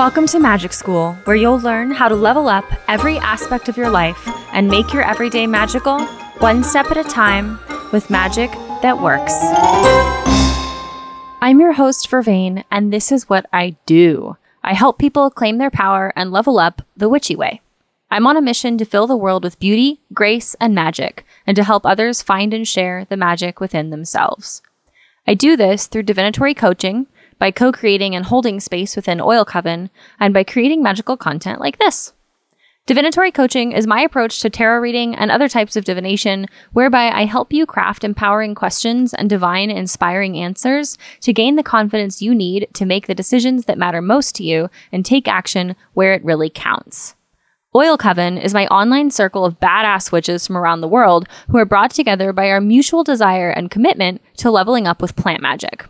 Welcome to Magic School, where you'll learn how to level up every aspect of your life and make your everyday magical, one step at a time, with magic that works. I'm your host, Vervain, and this is what I do. I help people claim their power and level up the witchy way. I'm on a mission to fill the world with beauty, grace, and magic, and to help others find and share the magic within themselves. I do this through divinatory coaching, by co creating and holding space within Oil Coven, and by creating magical content like this. Divinatory coaching is my approach to tarot reading and other types of divination, whereby I help you craft empowering questions and divine, inspiring answers to gain the confidence you need to make the decisions that matter most to you and take action where it really counts. Oil Coven is my online circle of badass witches from around the world who are brought together by our mutual desire and commitment to leveling up with plant magic.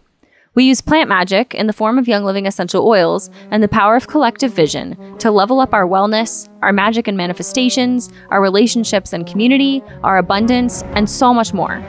We use plant magic in the form of Young Living essential oils and the power of collective vision to level up our wellness, our magic and manifestations, our relationships and community, our abundance, and so much more.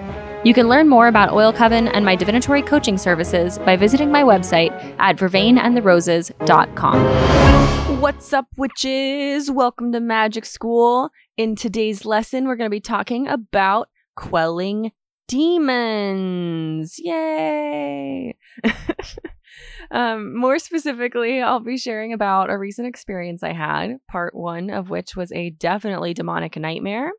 You can learn more about Oil Coven and my divinatory coaching services by visiting my website at vervainandtheroses.com. What's up, witches? Welcome to Magic School. In today's lesson, we're going to be talking about quelling demons. Yay! um, more specifically, I'll be sharing about a recent experience I had, part one of which was a definitely demonic nightmare,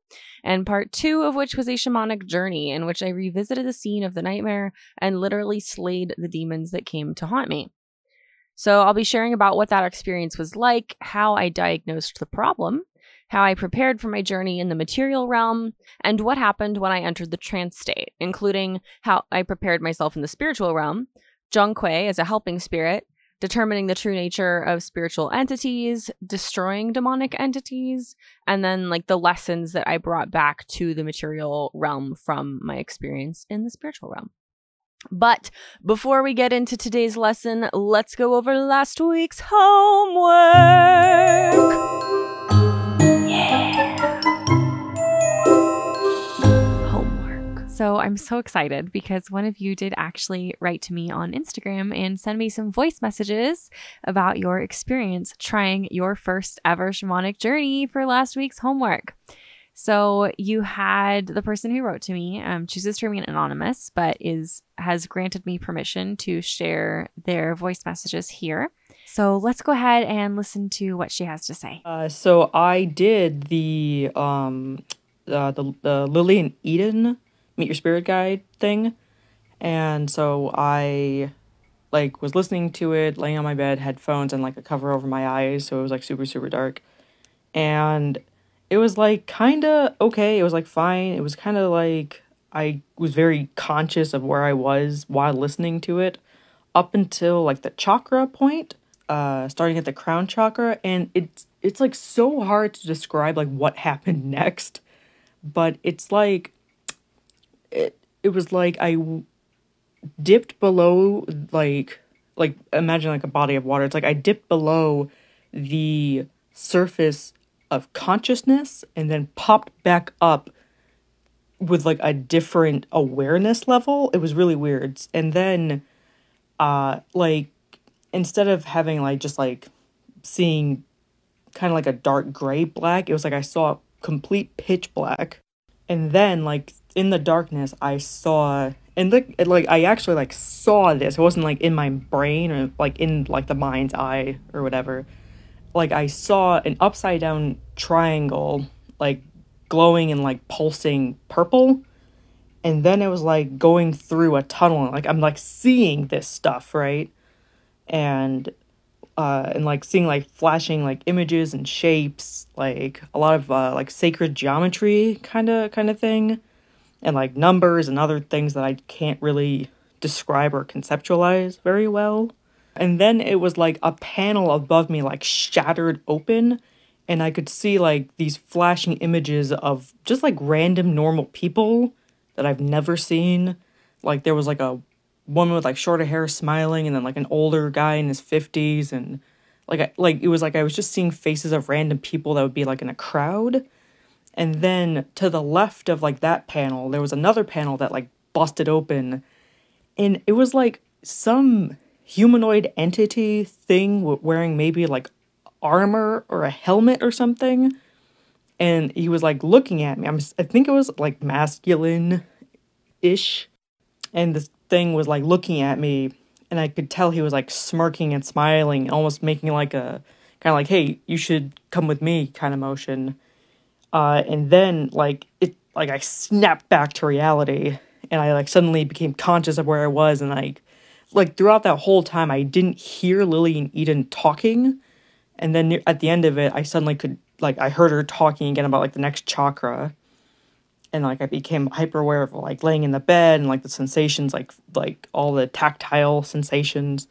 and part two of which was a shamanic journey in which I revisited the scene of the nightmare and literally slayed the demons that came to haunt me. So, I'll be sharing about what that experience was like, how I diagnosed the problem, how I prepared for my journey in the material realm, and what happened when I entered the trance state, including how I prepared myself in the spiritual realm, Zhongkui as a helping spirit, determining the true nature of spiritual entities, destroying demonic entities, and then like the lessons that I brought back to the material realm from my experience in the spiritual realm. But before we get into today's lesson, let's go over last week's homework. So I'm so excited because one of you did actually write to me on Instagram and send me some voice messages about your experience trying your first ever shamanic journey for last week's homework. So you had the person who wrote to me um, chooses to remain anonymous, but is has granted me permission to share their voice messages here. So let's go ahead and listen to what she has to say. Uh, so I did the um uh, the the Lily and Eden meet your spirit guide thing. And so I like was listening to it laying on my bed, headphones and like a cover over my eyes, so it was like super super dark. And it was like kind of okay, it was like fine. It was kind of like I was very conscious of where I was while listening to it up until like the chakra point, uh starting at the crown chakra and it's it's like so hard to describe like what happened next, but it's like it it was like I dipped below like like imagine like a body of water. It's like I dipped below the surface of consciousness and then popped back up with like a different awareness level. It was really weird. And then uh like instead of having like just like seeing kind of like a dark gray black, it was like I saw complete pitch black. And then like in the darkness I saw and like like I actually like saw this. It wasn't like in my brain or like in like the mind's eye or whatever. Like I saw an upside down triangle like glowing and like pulsing purple. And then it was like going through a tunnel. Like I'm like seeing this stuff, right? And uh and like seeing like flashing like images and shapes, like a lot of uh like sacred geometry kind of kind of thing and like numbers and other things that I can't really describe or conceptualize very well. And then it was like a panel above me like shattered open and I could see like these flashing images of just like random normal people that I've never seen. Like there was like a woman with like shorter hair smiling and then like an older guy in his 50s and like I, like it was like I was just seeing faces of random people that would be like in a crowd and then to the left of like that panel, there was another panel that like busted open. And it was like some humanoid entity thing wearing maybe like armor or a helmet or something. And he was like looking at me. I'm, I think it was like masculine ish. And this thing was like looking at me. And I could tell he was like smirking and smiling, almost making like a kind of like, hey, you should come with me kind of motion. Uh, and then like it, like I snapped back to reality and I like suddenly became conscious of where I was and like like throughout that whole time I didn't hear Lily and Eden talking. And then at the end of it I suddenly could like I heard her talking again about like the next chakra. And like I became hyper aware of like laying in the bed and like the sensations like like all the tactile sensations.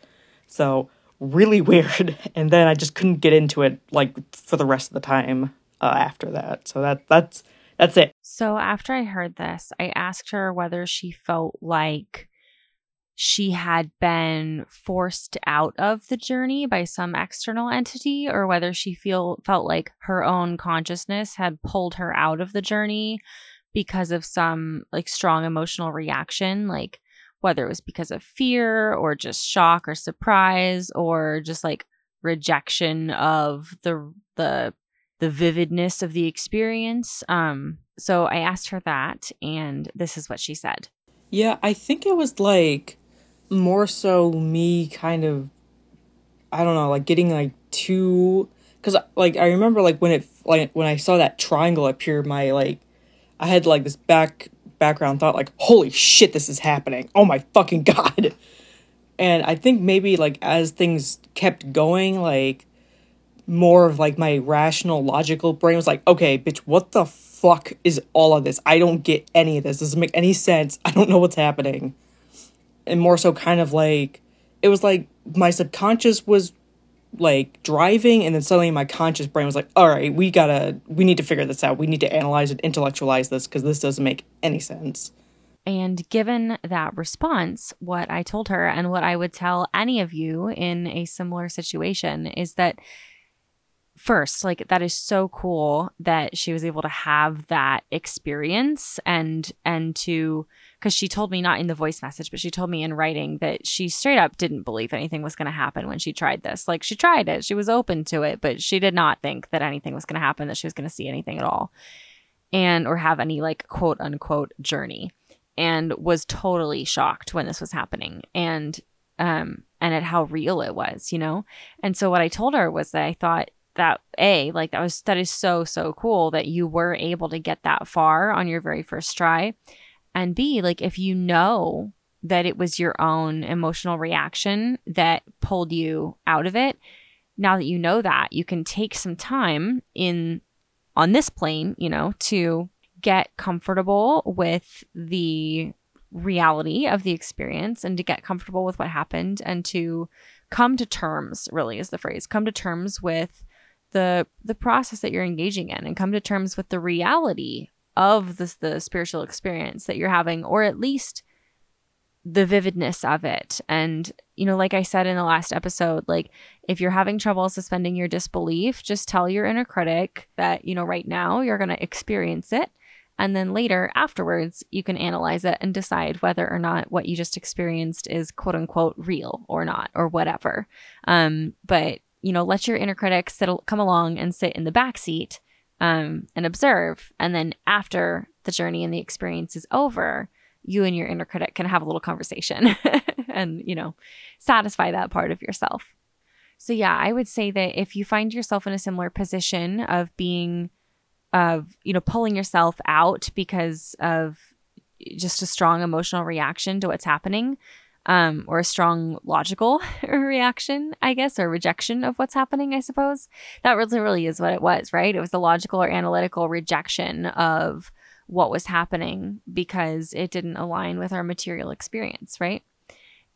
So really weird. And then I just couldn't get into it like for the rest of the time uh, after that so that that's that's it. So after I heard this, I asked her whether she felt like she had been forced out of the journey by some external entity or whether she feel felt like her own consciousness had pulled her out of the journey because of some like strong emotional reaction like whether it was because of fear or just shock or surprise or just like rejection of the the the vividness of the experience. Um, so I asked her that, and this is what she said. Yeah, I think it was like more so me kind of, I don't know, like getting like too, because like I remember like when it like when I saw that triangle appear, my like I had like this back background thought like, holy shit, this is happening! Oh my fucking god! And I think maybe like as things kept going, like more of like my rational, logical brain was like, okay, bitch, what the fuck is all of this? I don't get any of this. This doesn't make any sense. I don't know what's happening. And more so, kind of like, it was like my subconscious was like driving, and then suddenly my conscious brain was like, all right, we gotta, we need to figure this out. We need to analyze it, intellectualize this, because this doesn't make any sense. And given that response, what I told her and what I would tell any of you in a similar situation is that first like that is so cool that she was able to have that experience and and to because she told me not in the voice message but she told me in writing that she straight up didn't believe anything was going to happen when she tried this. Like she tried it. She was open to it but she did not think that anything was going to happen that she was going to see anything at all and or have any like quote unquote journey and was totally shocked when this was happening and um and at how real it was you know? And so what i told her was that i thought that a like that was that is so so cool that you were able to get that far on your very first try. And b like if you know that it was your own emotional reaction that pulled you out of it now that you know that you can take some time in on this plane you know to get comfortable with the reality of the experience and to get comfortable with what happened and to come to terms really is the phrase come to terms with the the process that you're engaging in and come to terms with the reality of the, the spiritual experience that you're having or at least the vividness of it. And you know like i said in the last episode like if you're having trouble suspending your disbelief just tell your inner critic that you know right now you're going to experience it. And then later afterwards you can analyze it and decide whether or not what you just experienced is quote unquote real or not or whatever. Um but you know, let your inner critic sit, come along and sit in the back seat um, and observe. And then after the journey and the experience is over, you and your inner critic can have a little conversation and, you know, satisfy that part of yourself. So, yeah, I would say that if you find yourself in a similar position of being, of, you know, pulling yourself out because of just a strong emotional reaction to what's happening, um, or a strong logical reaction, I guess, or rejection of what's happening, I suppose. That really, really is what it was, right? It was the logical or analytical rejection of what was happening because it didn't align with our material experience, right?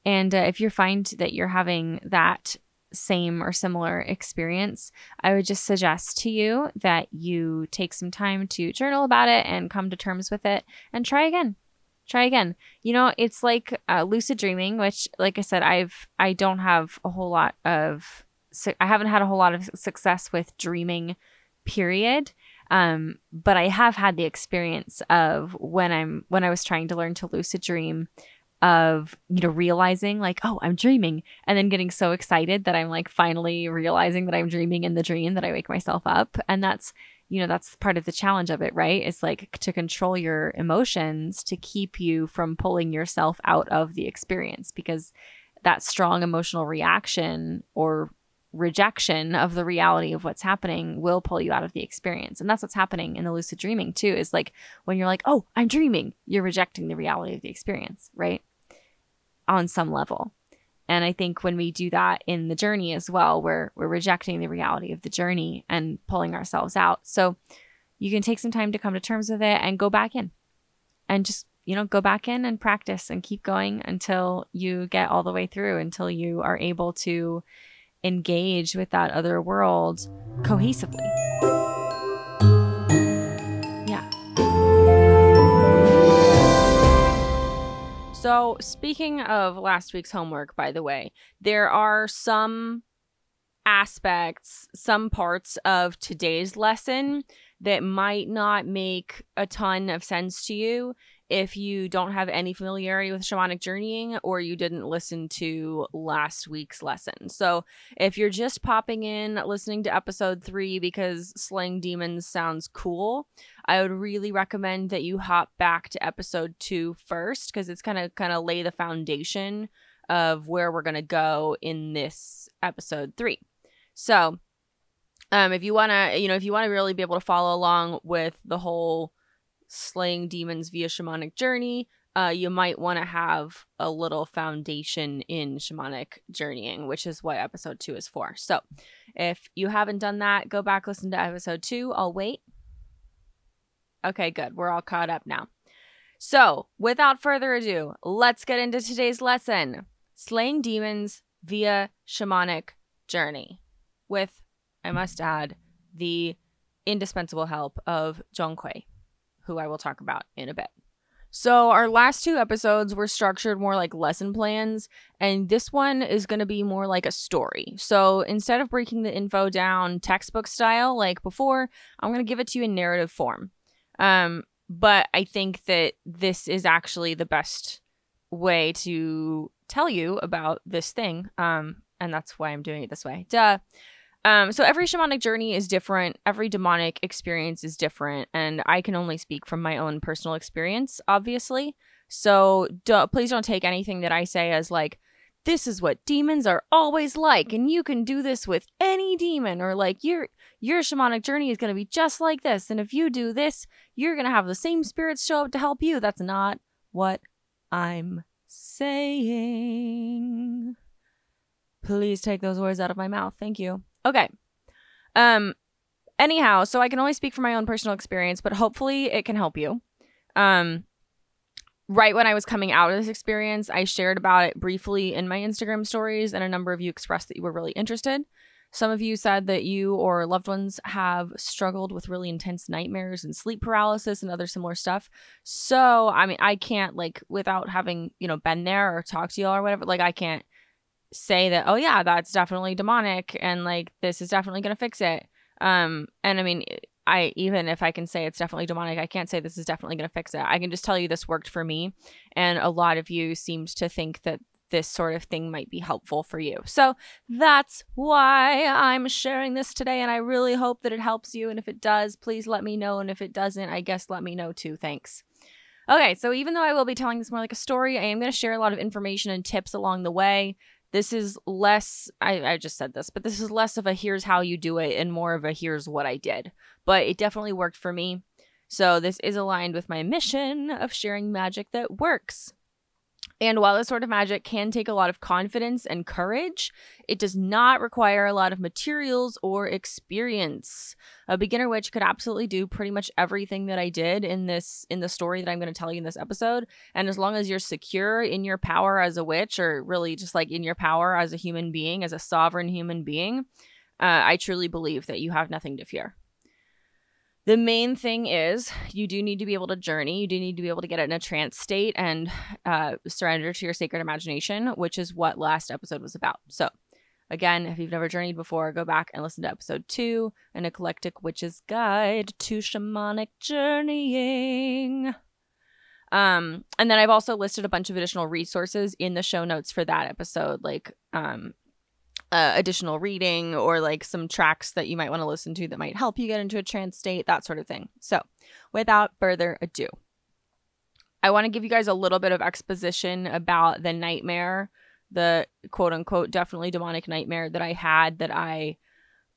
And uh, if you find that you're having that same or similar experience, I would just suggest to you that you take some time to journal about it and come to terms with it and try again try again. You know, it's like uh, lucid dreaming, which, like I said, I've I don't have a whole lot of I haven't had a whole lot of success with dreaming, period. Um, but I have had the experience of when I'm when I was trying to learn to lucid dream, of you know realizing like oh i'm dreaming and then getting so excited that i'm like finally realizing that i'm dreaming in the dream that i wake myself up and that's you know that's part of the challenge of it right it's like to control your emotions to keep you from pulling yourself out of the experience because that strong emotional reaction or rejection of the reality of what's happening will pull you out of the experience. And that's what's happening in the lucid dreaming too is like when you're like, "Oh, I'm dreaming," you're rejecting the reality of the experience, right? On some level. And I think when we do that in the journey as well, we're we're rejecting the reality of the journey and pulling ourselves out. So you can take some time to come to terms with it and go back in. And just, you know, go back in and practice and keep going until you get all the way through until you are able to engage with that other world cohesively. So, speaking of last week's homework, by the way, there are some aspects, some parts of today's lesson that might not make a ton of sense to you if you don't have any familiarity with shamanic journeying or you didn't listen to last week's lesson. So, if you're just popping in listening to episode 3 because slaying demons sounds cool, I would really recommend that you hop back to episode two first because it's kind of kind of lay the foundation of where we're going to go in this episode 3. So, um if you want to, you know, if you want to really be able to follow along with the whole slaying demons via shamanic journey, uh, you might want to have a little foundation in shamanic journeying, which is what episode two is for. So if you haven't done that, go back, listen to episode two. I'll wait. Okay, good. We're all caught up now. So without further ado, let's get into today's lesson slaying demons via shamanic journey with, I must add, the indispensable help of Zhong Kui who I will talk about in a bit. So, our last two episodes were structured more like lesson plans, and this one is going to be more like a story. So, instead of breaking the info down textbook style like before, I'm going to give it to you in narrative form. Um, but I think that this is actually the best way to tell you about this thing. Um, and that's why I'm doing it this way. Duh. Um, so every shamanic journey is different. Every demonic experience is different, and I can only speak from my own personal experience, obviously. So do, please don't take anything that I say as like, this is what demons are always like, and you can do this with any demon, or like your your shamanic journey is gonna be just like this, and if you do this, you're gonna have the same spirits show up to help you. That's not what I'm saying. Please take those words out of my mouth. Thank you. Okay. Um anyhow, so I can only speak from my own personal experience, but hopefully it can help you. Um right when I was coming out of this experience, I shared about it briefly in my Instagram stories and a number of you expressed that you were really interested. Some of you said that you or loved ones have struggled with really intense nightmares and sleep paralysis and other similar stuff. So, I mean, I can't like without having, you know, been there or talked to y'all or whatever, like I can't say that oh yeah that's definitely demonic and like this is definitely going to fix it. Um and i mean i even if i can say it's definitely demonic i can't say this is definitely going to fix it. I can just tell you this worked for me and a lot of you seemed to think that this sort of thing might be helpful for you. So that's why i'm sharing this today and i really hope that it helps you and if it does please let me know and if it doesn't i guess let me know too. Thanks. Okay, so even though I will be telling this more like a story, I am going to share a lot of information and tips along the way this is less I, I just said this but this is less of a here's how you do it and more of a here's what i did. But it definitely worked for me. So this is aligned with my mission of sharing magic that works and while this sort of magic can take a lot of confidence and courage, it does not require a lot of materials or experience. A beginner witch could absolutely do pretty much everything that I did in this in the story that I'm going to tell you in this episode, and as long as you're secure in your power as a witch or really just like in your power as a human being, as a sovereign human being, uh, I truly believe that you have nothing to fear. The main thing is you do need to be able to journey. You do need to be able to get in a trance state and uh, surrender to your sacred imagination, which is what last episode was about. So, again, if you've never journeyed before, go back and listen to episode two An Eclectic Witch's Guide to Shamanic Journeying. Um, and then I've also listed a bunch of additional resources in the show notes for that episode, like um, uh, additional reading or like some tracks that you might want to listen to that might help you get into a trance state, that sort of thing. So, without further ado, I want to give you guys a little bit of exposition about the nightmare, the quote unquote definitely demonic nightmare that I had that I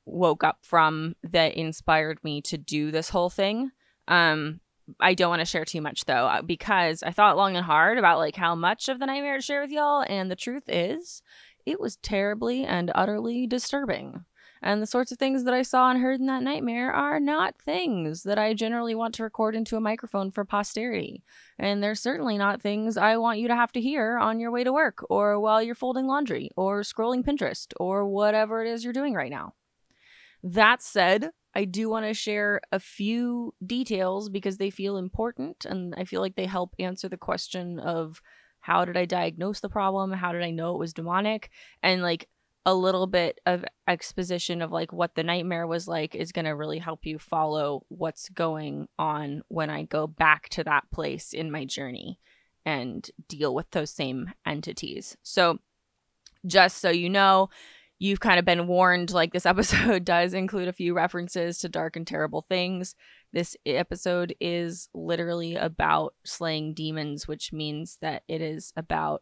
woke up from that inspired me to do this whole thing. Um, I don't want to share too much though, uh, because I thought long and hard about like how much of the nightmare to share with y'all, and the truth is, it was terribly and utterly disturbing. And the sorts of things that I saw and heard in that nightmare are not things that I generally want to record into a microphone for posterity. And they're certainly not things I want you to have to hear on your way to work, or while you're folding laundry, or scrolling Pinterest, or whatever it is you're doing right now. That said, I do want to share a few details because they feel important and I feel like they help answer the question of how did I diagnose the problem? How did I know it was demonic? And like a little bit of exposition of like what the nightmare was like is going to really help you follow what's going on when I go back to that place in my journey and deal with those same entities. So, just so you know, you've kind of been warned like this episode does include a few references to dark and terrible things. This episode is literally about slaying demons, which means that it is about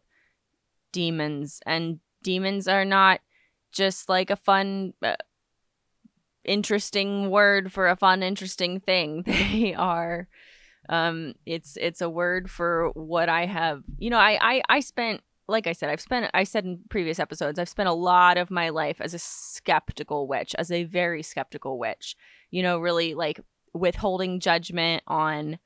demons. And demons are not just like a fun, uh, interesting word for a fun, interesting thing. They are. Um, it's it's a word for what I have. You know, I I, I spent like I said, I've spent, I said in previous episodes, I've spent a lot of my life as a skeptical witch, as a very skeptical witch, you know, really like withholding judgment on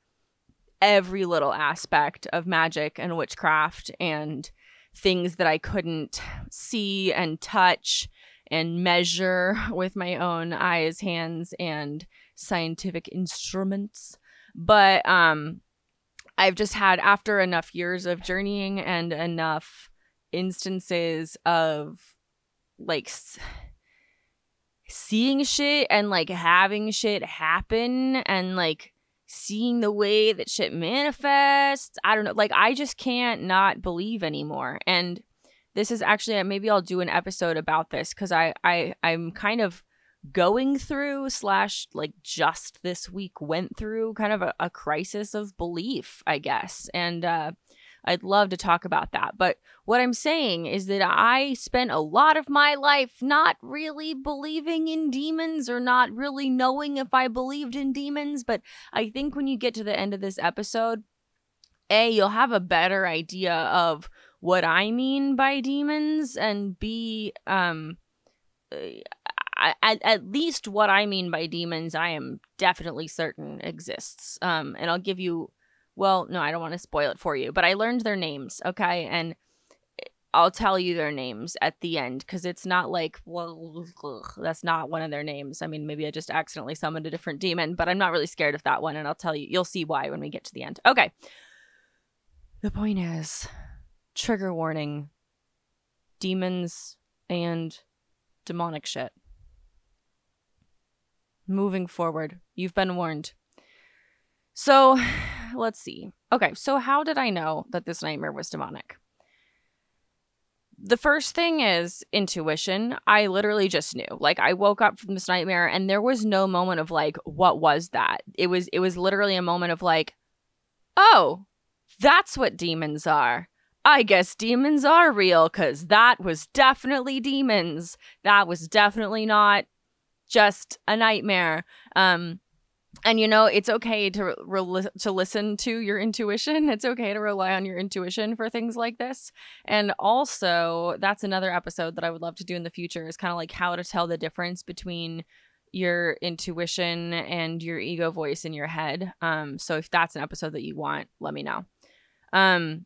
every little aspect of magic and witchcraft and things that I couldn't see and touch and measure with my own eyes, hands, and scientific instruments. But, um, I've just had after enough years of journeying and enough instances of like s- seeing shit and like having shit happen and like seeing the way that shit manifests. I don't know. Like I just can't not believe anymore. And this is actually maybe I'll do an episode about this cuz I I I'm kind of going through slash like just this week went through kind of a, a crisis of belief i guess. And uh, i'd love to talk about that. But what i'm saying is that i spent a lot of my life not really believing in demons or not really knowing if i believed in demons. But i think when you get to the end of this episode a you'll have a better idea of what i mean by demons. And b um at, at least what I mean by demons, I am definitely certain exists. Um, and I'll give you, well, no, I don't want to spoil it for you, but I learned their names, okay? And I'll tell you their names at the end because it's not like, well, that's not one of their names. I mean, maybe I just accidentally summoned a different demon, but I'm not really scared of that one. And I'll tell you, you'll see why when we get to the end. Okay. The point is trigger warning demons and demonic shit moving forward. You've been warned. So, let's see. Okay, so how did I know that this nightmare was demonic? The first thing is intuition. I literally just knew. Like I woke up from this nightmare and there was no moment of like what was that? It was it was literally a moment of like oh, that's what demons are. I guess demons are real cuz that was definitely demons. That was definitely not just a nightmare. Um, and you know it's okay to re- to listen to your intuition. It's okay to rely on your intuition for things like this. And also that's another episode that i would love to do in the future is kind of like how to tell the difference between your intuition and your ego voice in your head. Um so if that's an episode that you want let me know. Um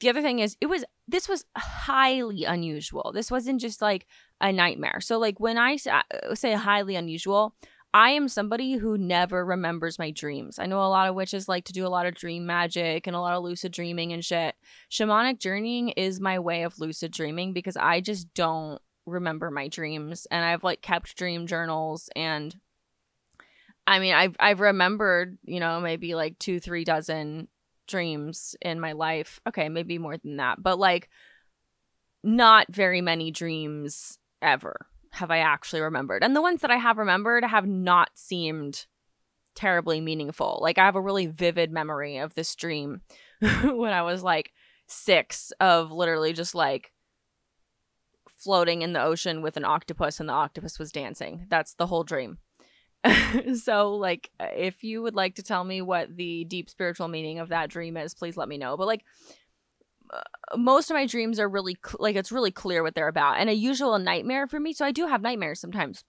the other thing is it was this was highly unusual. This wasn't just like a nightmare. So like when i uh, say highly unusual i am somebody who never remembers my dreams. I know a lot of witches like to do a lot of dream magic and a lot of lucid dreaming and shit. Shamanic journeying is my way of lucid dreaming because i just don't remember my dreams and i've like kept dream journals and I mean, I've I've remembered, you know, maybe like two, three dozen dreams in my life. Okay, maybe more than that, but like not very many dreams ever have I actually remembered. And the ones that I have remembered have not seemed terribly meaningful. Like I have a really vivid memory of this dream when I was like 6 of literally just like floating in the ocean with an octopus and the octopus was dancing. That's the whole dream. so like if you would like to tell me what the deep spiritual meaning of that dream is, please let me know. But like Uh, most of my dreams are really cl- like it's really clear what they're about and a usual nightmare for me so i do have nightmares sometimes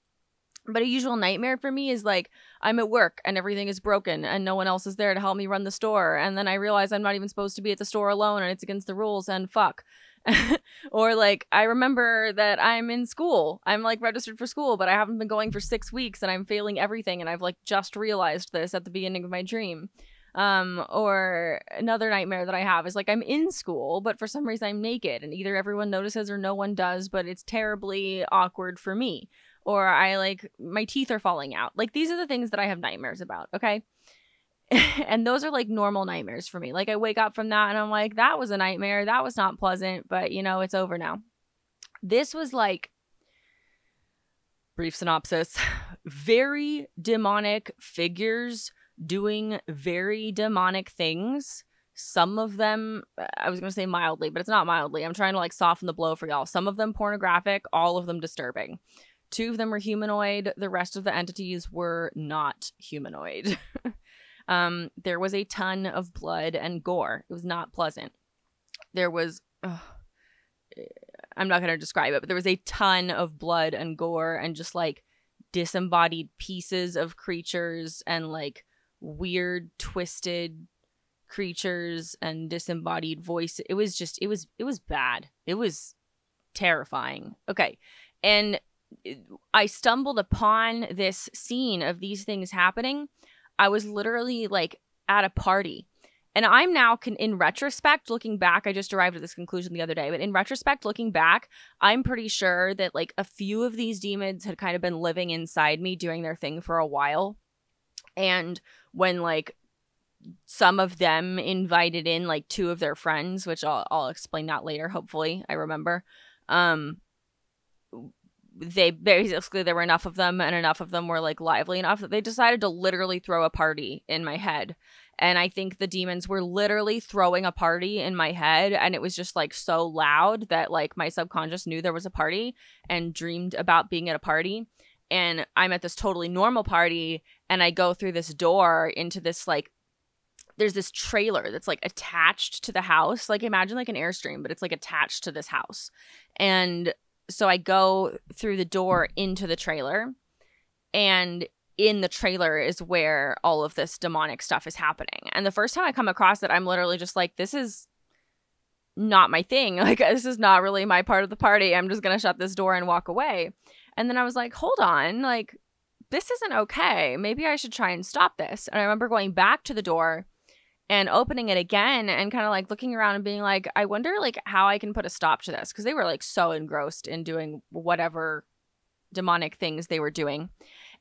but a usual nightmare for me is like i'm at work and everything is broken and no one else is there to help me run the store and then i realize i'm not even supposed to be at the store alone and it's against the rules and fuck or like I remember that I'm in school. I'm like registered for school, but I haven't been going for 6 weeks and I'm failing everything and I've like just realized this at the beginning of my dream. Um, or another nightmare that I have is like I'm in school, but for some reason I'm naked and either everyone notices or no one does, but it's terribly awkward for me. Or I like my teeth are falling out. Like these are the things that I have nightmares about, okay? and those are like normal nightmares for me. Like I wake up from that and I'm like, that was a nightmare. That was not pleasant, but you know, it's over now. This was like brief synopsis very demonic figures doing very demonic things. Some of them, I was going to say mildly, but it's not mildly. I'm trying to like soften the blow for y'all. Some of them pornographic, all of them disturbing. Two of them were humanoid, the rest of the entities were not humanoid. um, there was a ton of blood and gore. It was not pleasant. There was. I'm not going to describe it, but there was a ton of blood and gore and just like disembodied pieces of creatures and like weird twisted creatures and disembodied voice. It was just it was it was bad. It was terrifying. Okay. And i stumbled upon this scene of these things happening. I was literally like at a party. And i'm now con- in retrospect looking back i just arrived at this conclusion the other day but in retrospect looking back i'm pretty sure that like a few of these demons had kind of been living inside me doing their thing for a while and when like some of them invited in like two of their friends, which I'll I'll explain that later. Hopefully, I remember. Um, they basically there were enough of them, and enough of them were like lively enough that they decided to literally throw a party in my head. And I think the demons were literally throwing a party in my head, and it was just like so loud that like my subconscious knew there was a party and dreamed about being at a party and I'm at this totally normal party and I go through this door into this like there's this trailer that's like attached to the house. Like imagine like an Airstream, but it's like attached to this house. And so I go through the door into the trailer and in the trailer is where all of this demonic stuff is happening. And the first time I come across it, I'm literally just like, this is not my thing. Like, this is not really my part of the party. I'm just going to shut this door and walk away. And then I was like, hold on, like, this isn't okay. Maybe I should try and stop this. And I remember going back to the door and opening it again and kind of like looking around and being like, I wonder like how I can put a stop to this because they were like so engrossed in doing whatever demonic things they were doing.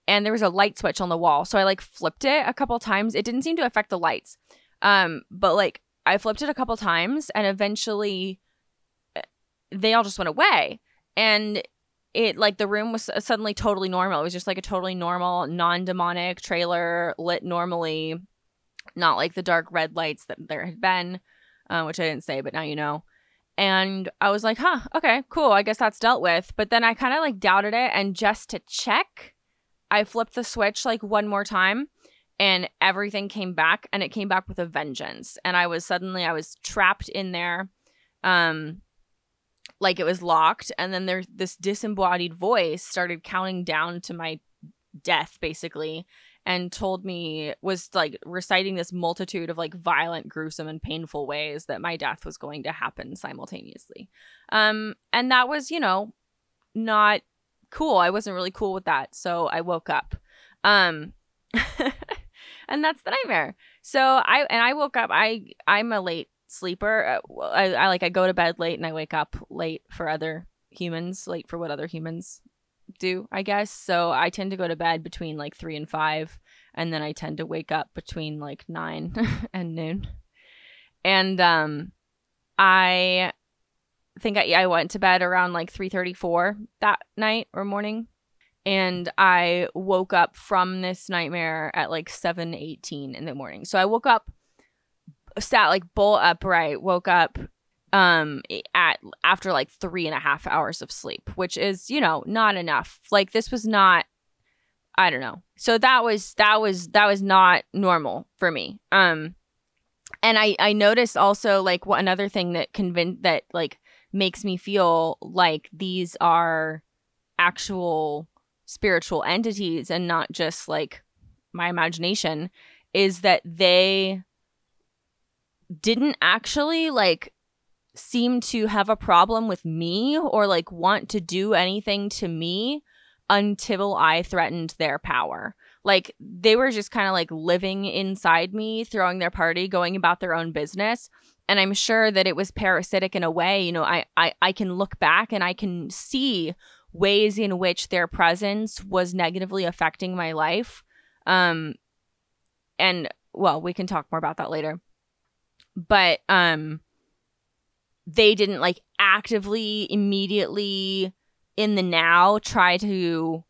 And there was a light switch on the wall. So I like flipped it a couple times. It didn't seem to affect the lights. Um, but like I flipped it a couple times and eventually eh, they all just went away. And it like the room was suddenly totally normal. It was just like a totally normal, non-demonic trailer lit normally, not like the dark red lights that there had been, uh, which I didn't say, but now you know. And I was like, huh, okay, cool. I guess that's dealt with. But then I kind of like doubted it. And just to check, I flipped the switch like one more time and everything came back and it came back with a vengeance. And I was suddenly, I was trapped in there. Um, like it was locked and then there's this disembodied voice started counting down to my death basically and told me was like reciting this multitude of like violent gruesome and painful ways that my death was going to happen simultaneously. Um and that was you know not cool. I wasn't really cool with that so i woke up. Um and that's the nightmare. So i and i woke up i i'm a late sleeper. Uh, I, I like I go to bed late and I wake up late for other humans, late for what other humans do, I guess. So I tend to go to bed between like 3 and 5 and then I tend to wake up between like 9 and noon. and um, I think I, I went to bed around like 3:34 that night or morning and I woke up from this nightmare at like 7:18 in the morning. So I woke up sat like bolt upright, woke up um at after like three and a half hours of sleep, which is, you know, not enough. Like this was not I don't know. So that was that was that was not normal for me. Um and I I noticed also like what another thing that convinced that like makes me feel like these are actual spiritual entities and not just like my imagination is that they didn't actually like seem to have a problem with me or like want to do anything to me until I threatened their power. Like they were just kind of like living inside me, throwing their party, going about their own business. And I'm sure that it was parasitic in a way. You know, I, I, I can look back and I can see ways in which their presence was negatively affecting my life. Um, and well, we can talk more about that later. But um, they didn't like actively, immediately in the now try to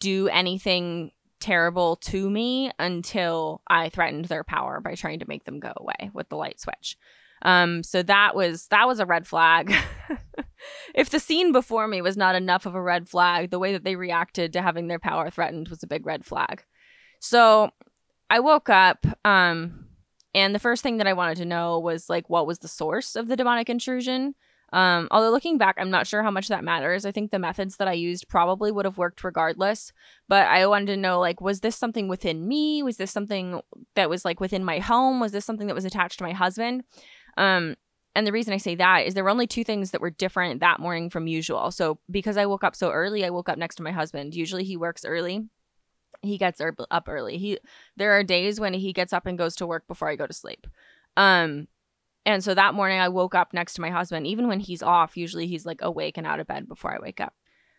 do anything terrible to me until I threatened their power by trying to make them go away with the light switch. Um, so that was that was a red flag. if the scene before me was not enough of a red flag, the way that they reacted to having their power threatened was a big red flag. So I woke up, um, and the first thing that I wanted to know was like, what was the source of the demonic intrusion? Um, although looking back, I'm not sure how much that matters. I think the methods that I used probably would have worked regardless. But I wanted to know, like, was this something within me? Was this something that was like within my home? Was this something that was attached to my husband? Um, and the reason I say that is there were only two things that were different that morning from usual. So because I woke up so early, I woke up next to my husband. Usually he works early. He gets up early. He there are days when he gets up and goes to work before I go to sleep. Um and so that morning I woke up next to my husband. Even when he's off, usually he's like awake and out of bed before I wake up.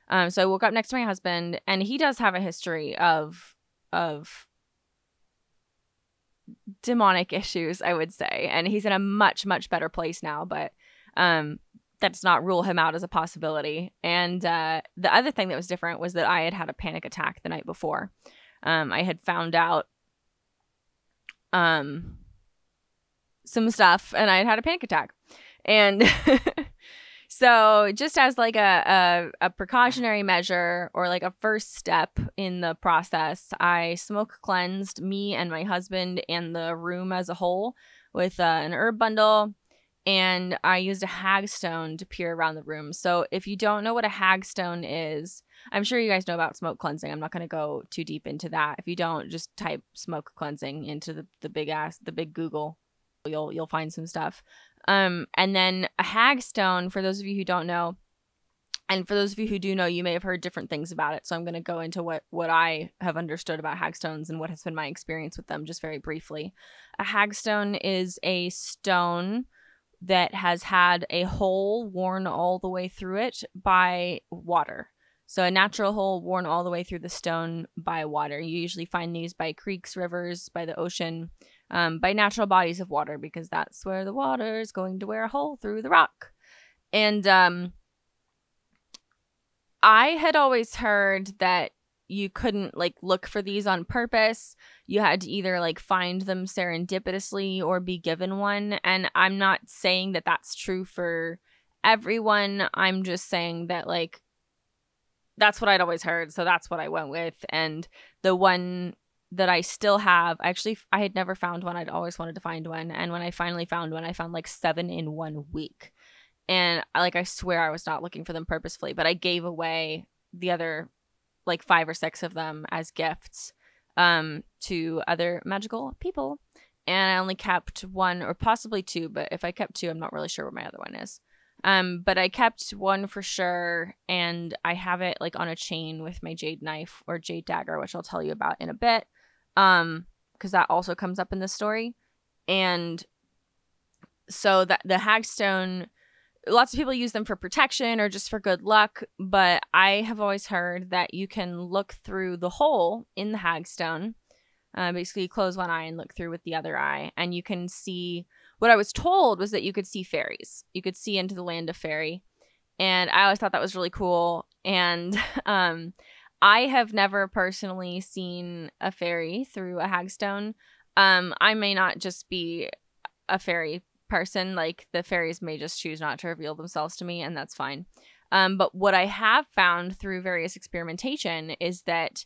Um so I woke up next to my husband and he does have a history of of demonic issues, I would say. And he's in a much, much better place now, but um, that does not rule him out as a possibility. And uh, the other thing that was different was that I had had a panic attack the night before. Um, I had found out um, some stuff and I had had a panic attack. And So, just as like a, a, a precautionary measure or like a first step in the process, I smoke cleansed me and my husband and the room as a whole with uh, an herb bundle. And I used a hagstone to peer around the room. So, if you don't know what a hagstone is, I'm sure you guys know about smoke cleansing. I'm not going to go too deep into that. If you don't, just type smoke cleansing into the, the big ass, the big Google. You'll you'll find some stuff. Um, and then a hagstone, for those of you who don't know, and for those of you who do know, you may have heard different things about it. So I'm going to go into what what I have understood about hagstones and what has been my experience with them just very briefly. A hagstone is a stone that has had a hole worn all the way through it by water. So a natural hole worn all the way through the stone by water. You usually find these by creeks, rivers, by the ocean um, by natural bodies of water because that's where the water is going to wear a hole through the rock. And um, I had always heard that you couldn't like look for these on purpose. You had to either like find them serendipitously or be given one. And I'm not saying that that's true for everyone. I'm just saying that like that's what I'd always heard. So that's what I went with. And the one that I still have. Actually, I had never found one. I'd always wanted to find one. And when I finally found one, I found like seven in one week. And like, I swear I was not looking for them purposefully, but I gave away the other like five or six of them as gifts um, to other magical people. And I only kept one or possibly two, but if I kept two, I'm not really sure where my other one is. Um, but I kept one for sure, and I have it like on a chain with my jade knife or jade dagger, which I'll tell you about in a bit um because that also comes up in the story and so that the hagstone lots of people use them for protection or just for good luck but i have always heard that you can look through the hole in the hagstone uh, basically close one eye and look through with the other eye and you can see what I was told was that you could see fairies. You could see into the land of fairy. And I always thought that was really cool. And um, I have never personally seen a fairy through a hagstone. Um, I may not just be a fairy person. Like the fairies may just choose not to reveal themselves to me, and that's fine. Um, but what I have found through various experimentation is that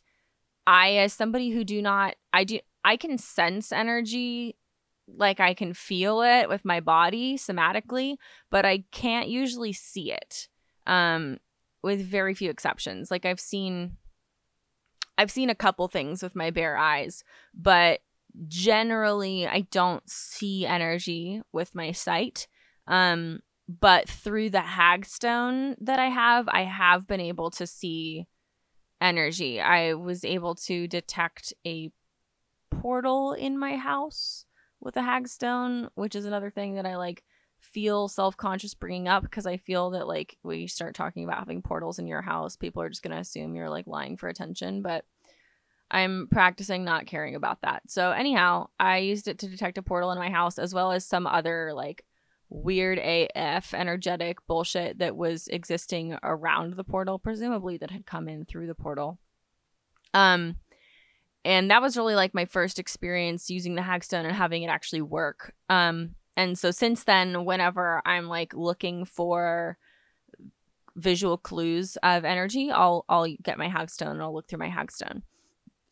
I, as somebody who do not, I do, I can sense energy, like I can feel it with my body somatically, but I can't usually see it. Um, with very few exceptions. Like I've seen, I've seen a couple things with my bare eyes, but generally I don't see energy with my sight. Um, but through the hagstone that I have, I have been able to see energy. I was able to detect a portal in my house with a hagstone, which is another thing that I like feel self-conscious bringing up because I feel that like we start talking about having portals in your house, people are just going to assume you're like lying for attention, but I'm practicing not caring about that. So anyhow, I used it to detect a portal in my house as well as some other like weird AF energetic bullshit that was existing around the portal, presumably that had come in through the portal. Um and that was really like my first experience using the hagstone and having it actually work. Um and so since then whenever I'm like looking for visual clues of energy, I'll I'll get my hagstone and I'll look through my hagstone.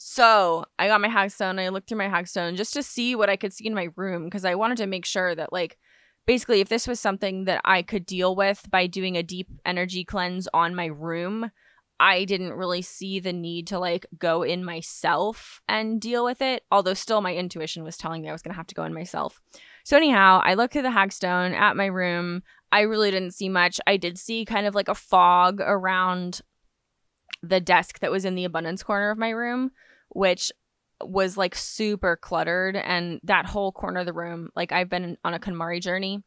So I got my hagstone. I looked through my hagstone just to see what I could see in my room because I wanted to make sure that, like, basically, if this was something that I could deal with by doing a deep energy cleanse on my room, I didn't really see the need to like go in myself and deal with it. Although, still, my intuition was telling me I was going to have to go in myself. So, anyhow, I looked through the hagstone at my room. I really didn't see much. I did see kind of like a fog around the desk that was in the abundance corner of my room which was like super cluttered and that whole corner of the room like I've been on a KonMari journey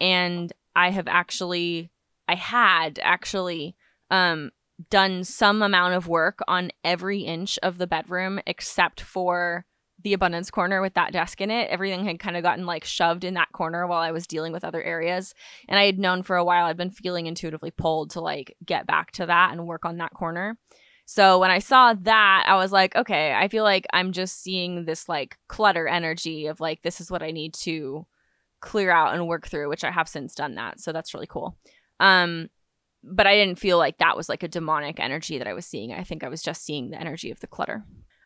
and I have actually I had actually um done some amount of work on every inch of the bedroom except for the abundance corner with that desk in it. Everything had kind of gotten like shoved in that corner while I was dealing with other areas. And I had known for a while, I'd been feeling intuitively pulled to like get back to that and work on that corner. So when I saw that, I was like, okay, I feel like I'm just seeing this like clutter energy of like, this is what I need to clear out and work through, which I have since done that. So that's really cool. Um, but I didn't feel like that was like a demonic energy that I was seeing. I think I was just seeing the energy of the clutter.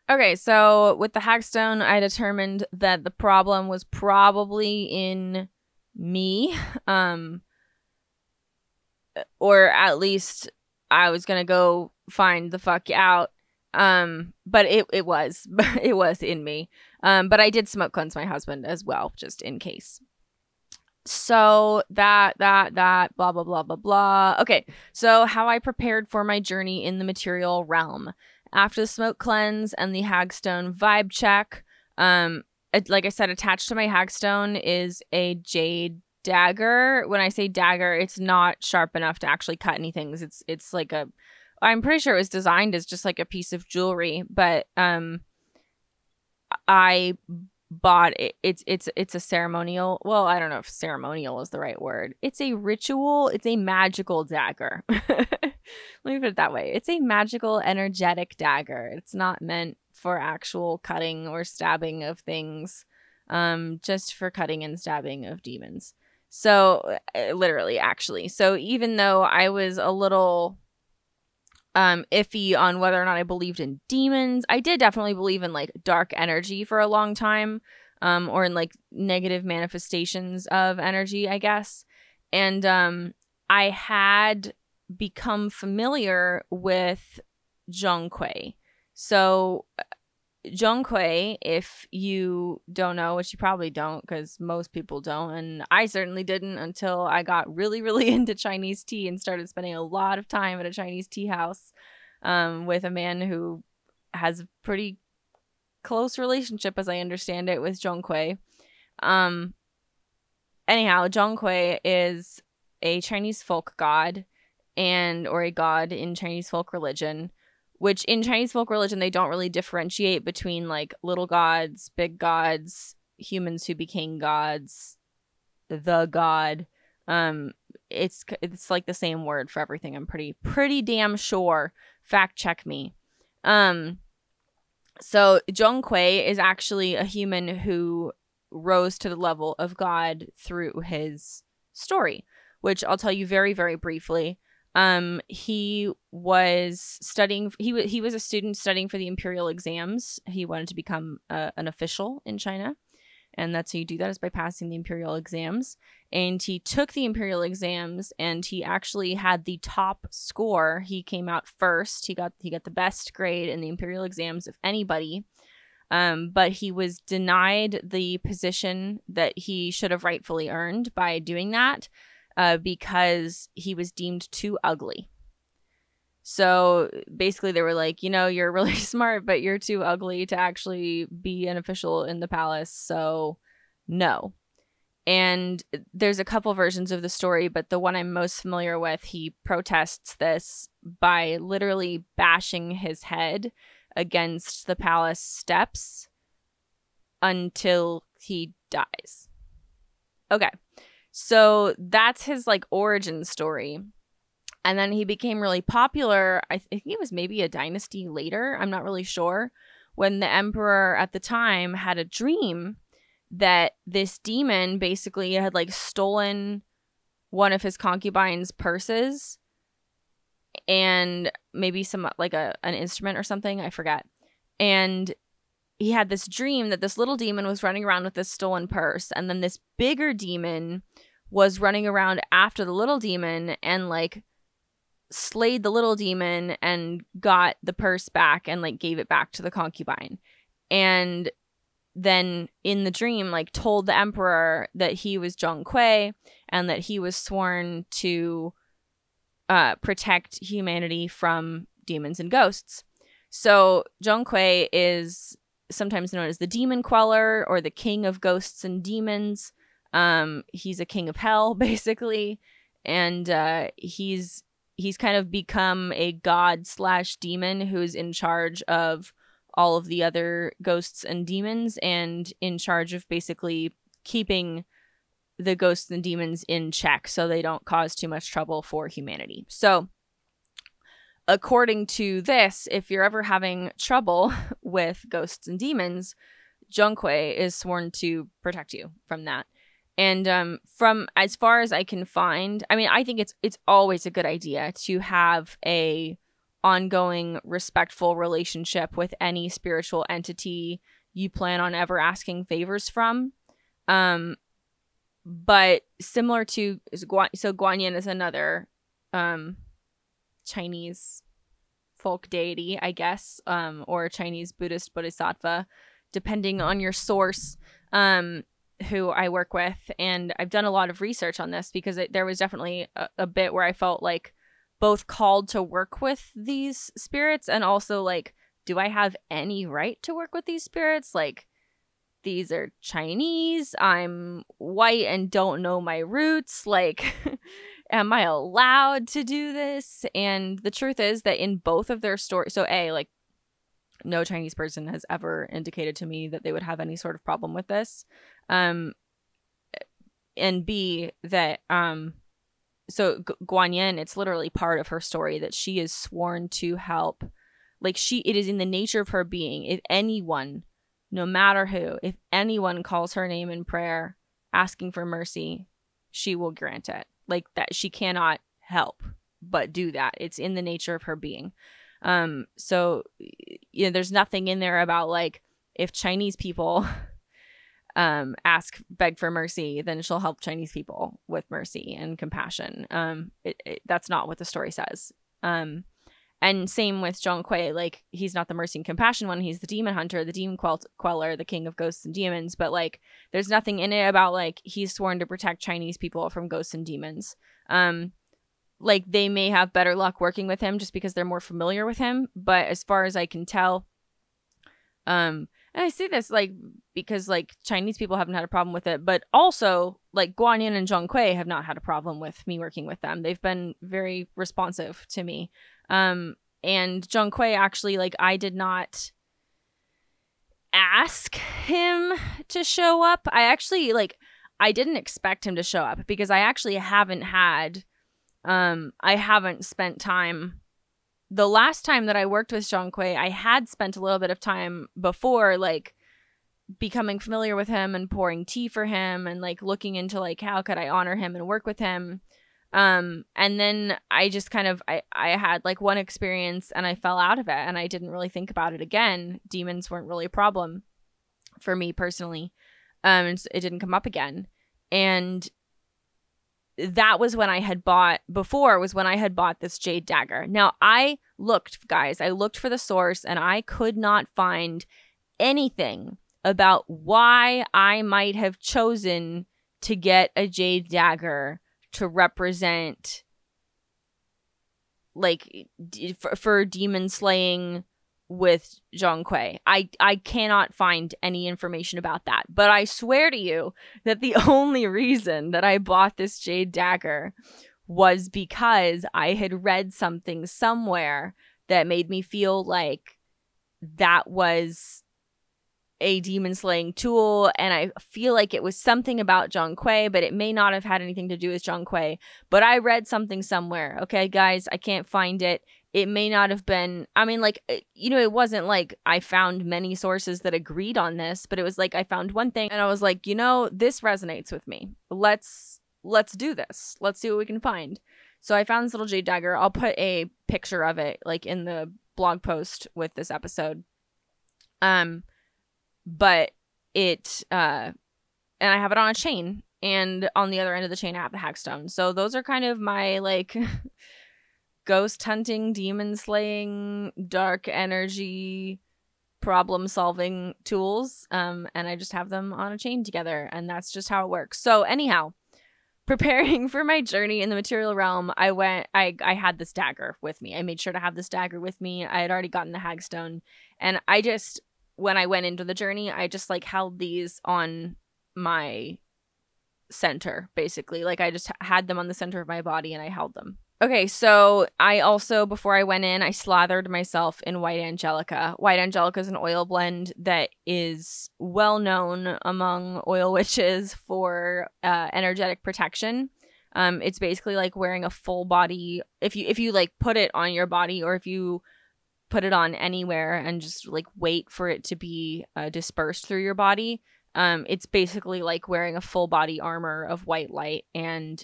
Okay, so with the Hagstone, I determined that the problem was probably in me. Um, or at least I was gonna go find the fuck out. Um, but it it was it was in me. Um, but I did smoke cleanse my husband as well, just in case. So that that that blah blah blah blah blah. Okay, so how I prepared for my journey in the material realm after the smoke cleanse and the hagstone vibe check. Um, like I said, attached to my hagstone is a jade dagger. When I say dagger, it's not sharp enough to actually cut anything. It's it's like a I'm pretty sure it was designed as just like a piece of jewelry, but um I bought it. It's it's it's a ceremonial. Well, I don't know if ceremonial is the right word. It's a ritual. It's a magical dagger. Let me put it that way. It's a magical, energetic dagger. It's not meant for actual cutting or stabbing of things. Um, just for cutting and stabbing of demons. So, uh, literally, actually. So, even though I was a little um, iffy on whether or not I believed in demons. I did definitely believe in like dark energy for a long time, um, or in like negative manifestations of energy, I guess. And um, I had become familiar with Zhongkui. So Zhongkui, if you don't know, which you probably don't because most people don't, and I certainly didn't until I got really, really into Chinese tea and started spending a lot of time at a Chinese tea house um, with a man who has a pretty close relationship, as I understand it, with Zhongkui. Um, anyhow, Zhongkui is a Chinese folk god and or a god in Chinese folk religion which in Chinese folk religion they don't really differentiate between like little gods, big gods, humans who became gods, the god. Um, it's it's like the same word for everything. I'm pretty pretty damn sure. Fact check me. Um, so Zhong Kui is actually a human who rose to the level of God through his story, which I'll tell you very very briefly. Um, he was studying. He was he was a student studying for the imperial exams. He wanted to become uh, an official in China, and that's how you do that is by passing the imperial exams. And he took the imperial exams, and he actually had the top score. He came out first. He got he got the best grade in the imperial exams of anybody. Um, but he was denied the position that he should have rightfully earned by doing that uh, because he was deemed too ugly. So basically, they were like, you know, you're really smart, but you're too ugly to actually be an official in the palace. So, no. And there's a couple versions of the story, but the one I'm most familiar with, he protests this by literally bashing his head against the palace steps until he dies. Okay. So that's his like origin story. And then he became really popular. I think it was maybe a dynasty later. I'm not really sure. When the emperor at the time had a dream that this demon basically had like stolen one of his concubines' purses and maybe some like a an instrument or something, I forget. And he had this dream that this little demon was running around with this stolen purse and then this bigger demon was running around after the little demon and like slayed the little demon and got the purse back and like gave it back to the concubine. And then in the dream like told the emperor that he was Zhong Kui and that he was sworn to uh, protect humanity from demons and ghosts. So Zhong Kui is sometimes known as the demon queller or the king of ghosts and demons. Um, he's a king of hell, basically, and uh, he's he's kind of become a god slash demon who's in charge of all of the other ghosts and demons and in charge of basically keeping the ghosts and demons in check so they don't cause too much trouble for humanity. So, according to this, if you're ever having trouble with ghosts and demons, Kui is sworn to protect you from that. And um, from as far as I can find, I mean, I think it's it's always a good idea to have a ongoing respectful relationship with any spiritual entity you plan on ever asking favors from. Um, but similar to so Guanyin is another um, Chinese folk deity, I guess, um, or Chinese Buddhist bodhisattva, depending on your source. Um, who I work with, and I've done a lot of research on this because it, there was definitely a, a bit where I felt like both called to work with these spirits and also like, do I have any right to work with these spirits? Like, these are Chinese. I'm white and don't know my roots. Like, am I allowed to do this? And the truth is that in both of their stories, so A, like, no Chinese person has ever indicated to me that they would have any sort of problem with this. Um, and B, that, um, so G- Guanyin, it's literally part of her story that she is sworn to help. Like, she, it is in the nature of her being. If anyone, no matter who, if anyone calls her name in prayer, asking for mercy, she will grant it. Like, that she cannot help but do that. It's in the nature of her being. Um, so you know, there's nothing in there about like if Chinese people um ask beg for mercy, then she'll help Chinese people with mercy and compassion. Um, it, it, that's not what the story says. Um, and same with Zhong Kui, like he's not the mercy and compassion one, he's the demon hunter, the demon quell- queller, the king of ghosts and demons. But like, there's nothing in it about like he's sworn to protect Chinese people from ghosts and demons. Um, like they may have better luck working with him just because they're more familiar with him. But as far as i can tell um and i say this like because like chinese people haven't had a problem with it but also like guanyin and zhong kui have not had a problem with me working with them. They've been very responsive to me. Um and zhong kui actually like i did not ask him to show up. I actually like I didn't expect him to show up because I actually haven't had um I haven't spent time the last time that I worked with Zhong Kui, I had spent a little bit of time before like becoming familiar with him and pouring tea for him and like looking into like how could I honor him and work with him. Um and then I just kind of I I had like one experience and I fell out of it and I didn't really think about it again. Demons weren't really a problem for me personally. Um it didn't come up again. And that was when I had bought before was when I had bought this jade dagger. Now I looked, guys, I looked for the source and I could not find anything about why I might have chosen to get a jade dagger to represent like d- for, for demon slaying with Zhong Kui. I I cannot find any information about that. But I swear to you that the only reason that I bought this jade dagger was because I had read something somewhere that made me feel like that was a demon slaying tool and I feel like it was something about Zhong Kui, but it may not have had anything to do with Zhong Kui. But I read something somewhere. Okay, guys, I can't find it it may not have been i mean like uh, you know it wasn't like i found many sources that agreed on this but it was like i found one thing and i was like you know this resonates with me. Let's let's do this. Let's see what we can find. So i found this little jade dagger. I'll put a picture of it like in the blog post with this episode. Um but it uh and i have it on a chain and on the other end of the chain i have the hagstone so those are kind of my like ghost hunting, demon slaying, dark energy, problem solving tools. Um, and I just have them on a chain together, and that's just how it works. So, anyhow, preparing for my journey in the material realm, I went, I, I had this dagger with me. I made sure to have this dagger with me. I had already gotten the hagstone, and I just, when I went into the journey, I just like held these on my center basically like i just had them on the center of my body and i held them Okay, so I also, before I went in, I slathered myself in White Angelica. White Angelica is an oil blend that is well known among oil witches for uh, energetic protection. Um, it's basically like wearing a full body. If you if you like put it on your body, or if you put it on anywhere and just like wait for it to be uh, dispersed through your body, um, it's basically like wearing a full body armor of white light, and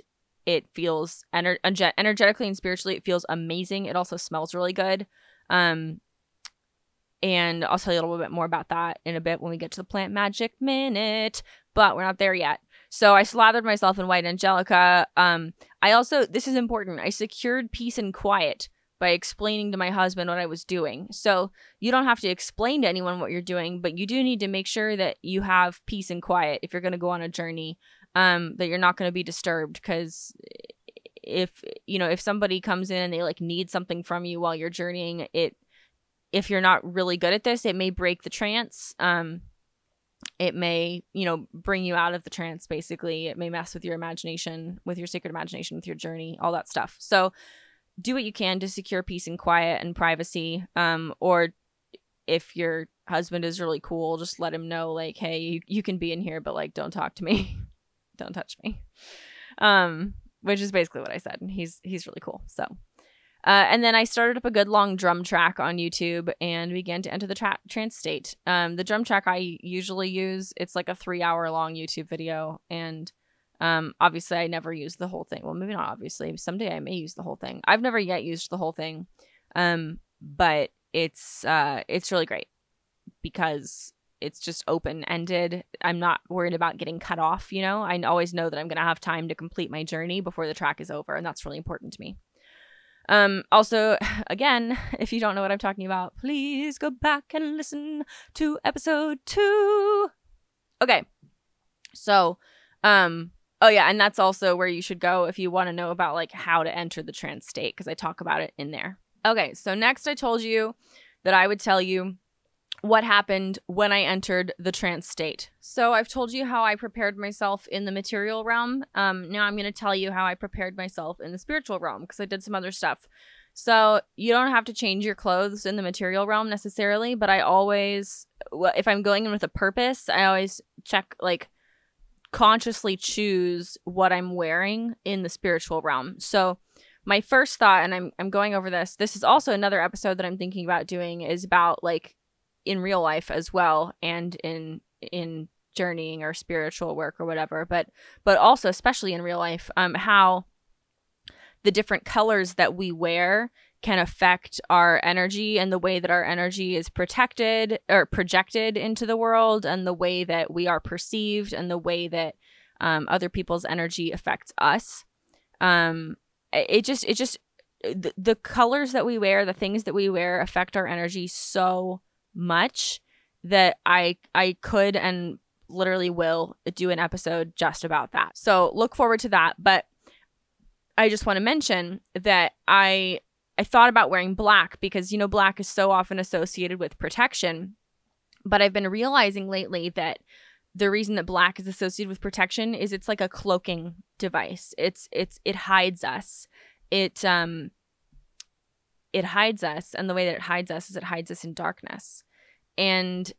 it feels ener- energetically and spiritually it feels amazing. It also smells really good. Um and i'll tell you a little bit more about that in a bit when we get to the plant magic minute but we're not there yet. So i slathered myself in white angelica. Um i also this is important. I secured peace and quiet by explaining to my husband what I was doing. So you don't have to explain to anyone what you're doing, but you do need to make sure that you have peace and quiet if you're going to go on a journey um, that you're not going to be disturbed because if you know if somebody comes in and they like need something from you while you're journeying it if you're not really good at this it may break the trance um it may you know bring you out of the trance basically. It may mess with your imagination with your sacred imagination with your journey all that stuff. So do what you can to secure peace and quiet and privacy um or if your husband is really cool just let him know like hey you, you can be in here but like don't talk to me don't touch me. Um, which is basically what I said. And he's he's really cool. So, uh, and then I started up a good long drum track on YouTube and began to enter the tra- trance state. Um, the drum track I usually use it's like a three hour long YouTube video, and um, obviously I never use the whole thing. Well, maybe not obviously. Someday I may use the whole thing. I've never yet used the whole thing, um, but it's uh, it's really great because it's just open ended. I'm not worried about getting cut off, you know? I always know that I'm going to have time to complete my journey before the track is over, and that's really important to me. Um, also, again, if you don't know what I'm talking about, please go back and listen to episode two. Okay. So, um, oh yeah, and that's also where you should go if you want to know about like how to enter the trance state, because I talk about it in there. Okay, so next I told you that I would tell you what happened when I entered the trance state. So I've told you how I prepared myself in the material realm. Um, now I'm going to tell you how I prepared myself in the spiritual realm because I did some other stuff. So you don't have to change your clothes in the material realm necessarily, but I always, if I'm going in with a purpose, I always check like consciously choose what I'm wearing in the spiritual realm. So my first thought and I'm I'm going over this. This is also another episode that I'm thinking about doing is about like in real life as well and in in journeying or spiritual work or whatever, but but also especially in real life um how the different colors that we wear can affect our energy and the way that our energy is protected or projected into the world and the way that we are perceived and the way that um, other people's energy affects us. Um, it just it just the, the colors that we wear the things that we wear affect our energy so much that i i could and literally will do an episode just about that so look forward to that but i just want to mention that i I thought about wearing black because, you know, black is so often associated with protection. But I've been realizing lately that the reason that black is associated with protection is it's like a cloaking device. It's it's it hides us. It um it hides us and the way that it hides us is it hides us in darkness. And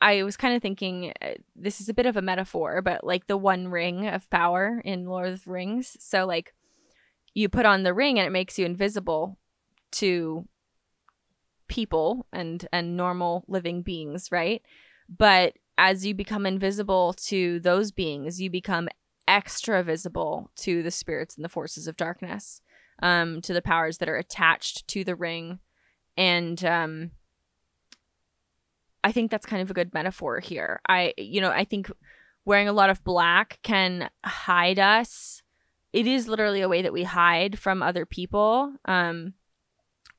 I was kind of thinking uh, this is a bit of a metaphor, but like the one ring of power in Lord of the Rings. So like you put on the ring and it makes you invisible to people and and normal living beings, right? But as you become invisible to those beings, you become extra visible to the spirits and the forces of darkness, um, to the powers that are attached to the ring. And um, I think that's kind of a good metaphor here. I, you know, I think wearing a lot of black can hide us it is literally a way that we hide from other people um,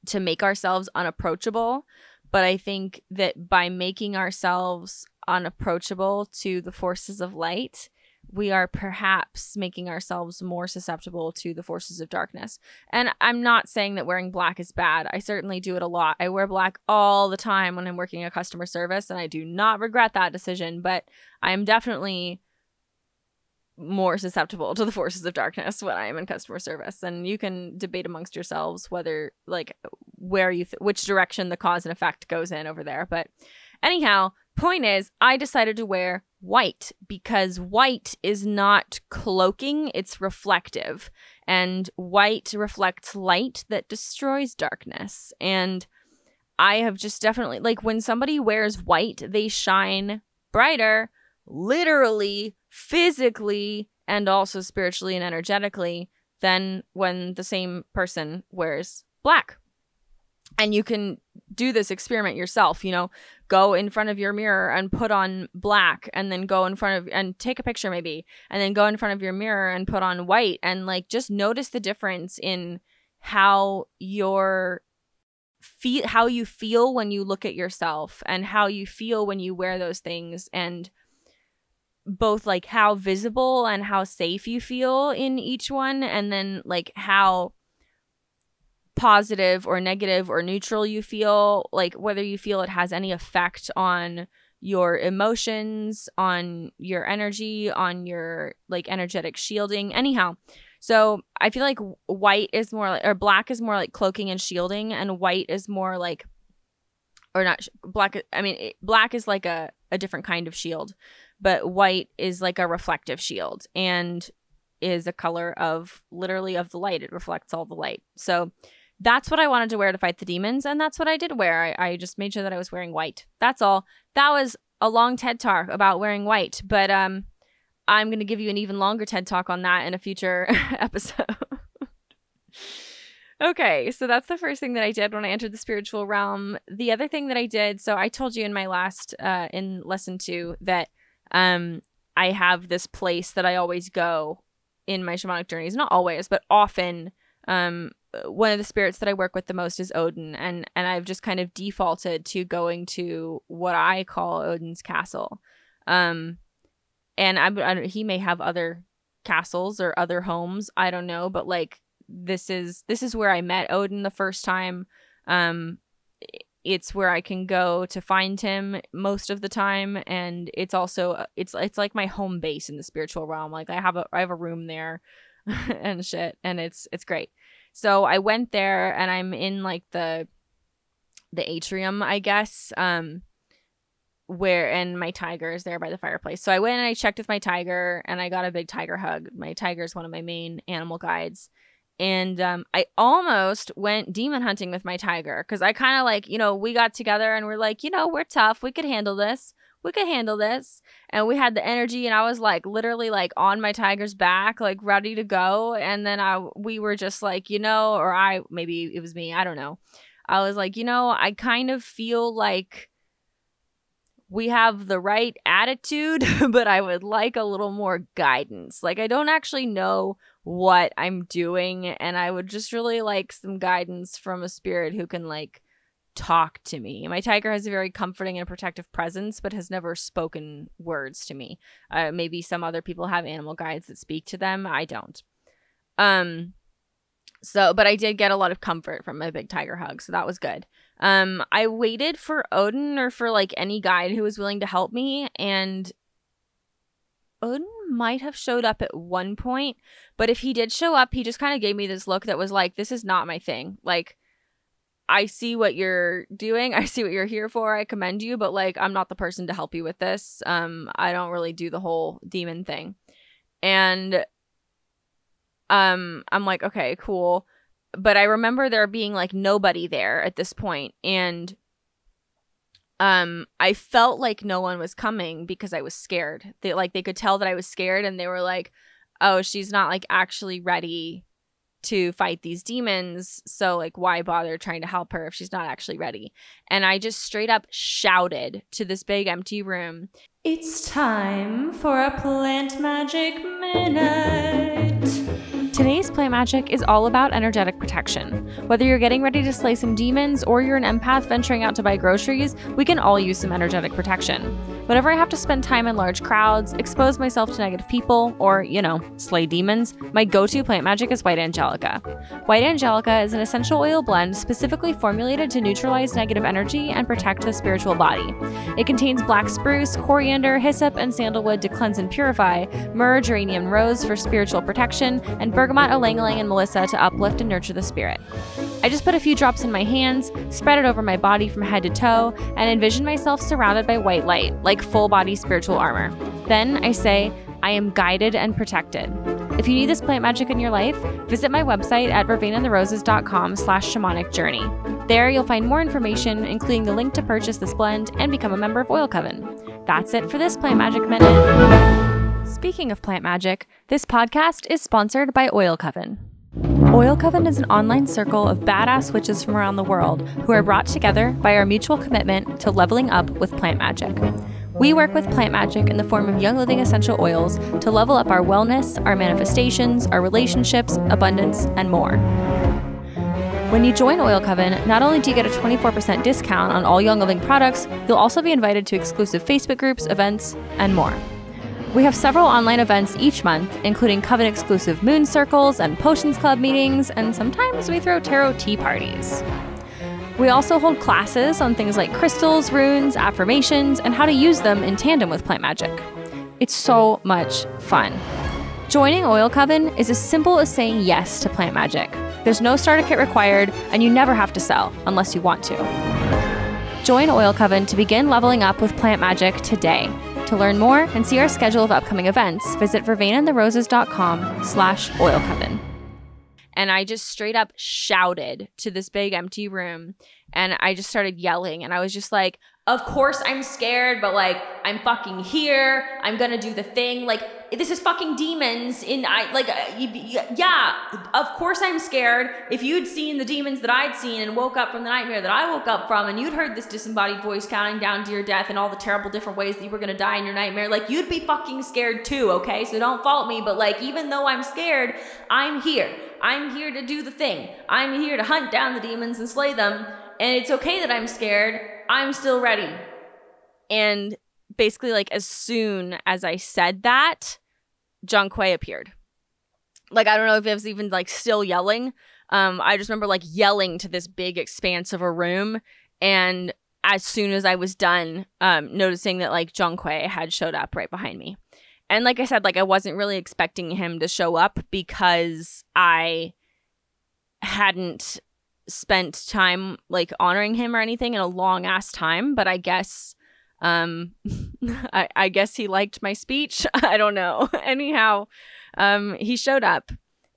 to make ourselves unapproachable. But I think that by making ourselves unapproachable to the forces of light, we are perhaps making ourselves more susceptible to the forces of darkness. And I'm not saying that wearing black is bad. I certainly do it a lot. I wear black all the time when I'm working a customer service, and I do not regret that decision, but I am definitely more susceptible to the forces of darkness when I am in customer service. And you can debate amongst yourselves whether, like, where you, th- which direction the cause and effect goes in over there. But anyhow, point is, I decided to wear white because white is not cloaking, it's reflective. And white reflects light that destroys darkness. And I have just definitely, like, when somebody wears white, they shine brighter, literally physically and also spiritually and energetically than when the same person wears black. And you can do this experiment yourself, you know, go in front of your mirror and put on black and then go in front of and take a picture maybe and then go in front of your mirror and put on white and like just notice the difference in how your feel how you feel when you look at yourself and how you feel when you wear those things and both like how visible and how safe you feel in each one and then like how positive or negative or neutral you feel like whether you feel it has any effect on your emotions on your energy on your like energetic shielding anyhow so i feel like white is more like or black is more like cloaking and shielding and white is more like or not black i mean it, black is like a, a different kind of shield but white is like a reflective shield and is a color of literally of the light. It reflects all the light. So that's what I wanted to wear to fight the demons, and that's what I did wear. I, I just made sure that I was wearing white. That's all. That was a long TED talk about wearing white, but um, I'm going to give you an even longer TED talk on that in a future episode. okay, so that's the first thing that I did when I entered the spiritual realm. The other thing that I did, so I told you in my last, uh, in lesson two, that um, I have this place that I always go in my shamanic journeys. Not always, but often. Um, one of the spirits that I work with the most is Odin, and and I've just kind of defaulted to going to what I call Odin's castle. Um, and I, I he may have other castles or other homes. I don't know, but like this is this is where I met Odin the first time. Um, it's where I can go to find him most of the time and it's also it's it's like my home base in the spiritual realm like I have a I have a room there and shit and it's it's great. So I went there and I'm in like the the atrium, I guess. Um where and my tiger is there by the fireplace. So I went and I checked with my tiger and I got a big tiger hug. My tiger is one of my main animal guides. And um, I almost went demon hunting with my tiger because I kind of like, you know, we got together and we're like, you know, we're tough. We could handle this. We could handle this. And we had the energy and I was like literally like on my tiger's back, like ready to go. And then I we were just like, you know, or I maybe it was me, I don't know. I was like, you know, I kind of feel like we have the right attitude, but I would like a little more guidance. Like, I don't actually know what I'm doing, and I would just really like some guidance from a spirit who can, like, talk to me. My tiger has a very comforting and protective presence, but has never spoken words to me. Uh, maybe some other people have animal guides that speak to them. I don't. Um, so, but I did get a lot of comfort from my big tiger hug, so that was good. Um, I waited for Odin or for like any guide who was willing to help me, and Odin might have showed up at one point, but if he did show up, he just kind of gave me this look that was like, "This is not my thing." Like, I see what you're doing. I see what you're here for. I commend you, but like, I'm not the person to help you with this. Um, I don't really do the whole demon thing, and um, I'm like, okay, cool. But I remember there being like nobody there at this point, and um, I felt like no one was coming because I was scared. They like they could tell that I was scared, and they were like, "Oh, she's not like actually ready to fight these demons so like why bother trying to help her if she's not actually ready? And i just straight up shouted to this big empty room it's time for a plant magic minute Plant Magic is all about energetic protection. Whether you're getting ready to slay some demons or you're an empath venturing out to buy groceries, we can all use some energetic protection. Whenever I have to spend time in large crowds, expose myself to negative people, or, you know, slay demons, my go to plant magic is White Angelica. White Angelica is an essential oil blend specifically formulated to neutralize negative energy and protect the spiritual body. It contains black spruce, coriander, hyssop, and sandalwood to cleanse and purify, myrrh, geranium, rose for spiritual protection, and bergamot bergamot, ylang ylang, and melissa to uplift and nurture the spirit. I just put a few drops in my hands, spread it over my body from head to toe, and envision myself surrounded by white light, like full body spiritual armor. Then I say, I am guided and protected. If you need this plant magic in your life, visit my website at vervainandtheroses.com slash shamanic journey. There you'll find more information, including the link to purchase this blend and become a member of Oil Coven. That's it for this Plant Magic Minute. Speaking of plant magic, this podcast is sponsored by Oil Coven. Oil Coven is an online circle of badass witches from around the world who are brought together by our mutual commitment to leveling up with plant magic. We work with plant magic in the form of young living essential oils to level up our wellness, our manifestations, our relationships, abundance, and more. When you join Oil Coven, not only do you get a 24% discount on all Young Living products, you'll also be invited to exclusive Facebook groups, events, and more. We have several online events each month, including Coven exclusive moon circles and potions club meetings, and sometimes we throw tarot tea parties. We also hold classes on things like crystals, runes, affirmations, and how to use them in tandem with plant magic. It's so much fun. Joining Oil Coven is as simple as saying yes to plant magic. There's no starter kit required, and you never have to sell unless you want to. Join Oil Coven to begin leveling up with plant magic today. To learn more and see our schedule of upcoming events, visit vervainandtheroses.com slash oilcoven. And I just straight up shouted to this big empty room and I just started yelling and I was just like, of course I'm scared, but like I'm fucking here. I'm gonna do the thing. Like this is fucking demons. In I like uh, yeah. Of course I'm scared. If you'd seen the demons that I'd seen and woke up from the nightmare that I woke up from, and you'd heard this disembodied voice counting down to your death and all the terrible different ways that you were gonna die in your nightmare, like you'd be fucking scared too. Okay, so don't fault me. But like even though I'm scared, I'm here. I'm here to do the thing. I'm here to hunt down the demons and slay them. And it's okay that I'm scared. I'm still ready. And basically, like, as soon as I said that, Zhong Kui appeared. Like, I don't know if it was even like still yelling. Um, I just remember like yelling to this big expanse of a room. And as soon as I was done, um, noticing that like Zhong Kui had showed up right behind me. And like I said, like I wasn't really expecting him to show up because I hadn't spent time like honoring him or anything in a long ass time, but I guess Um, I, I guess he liked my speech. I don't know. Anyhow, um, he showed up,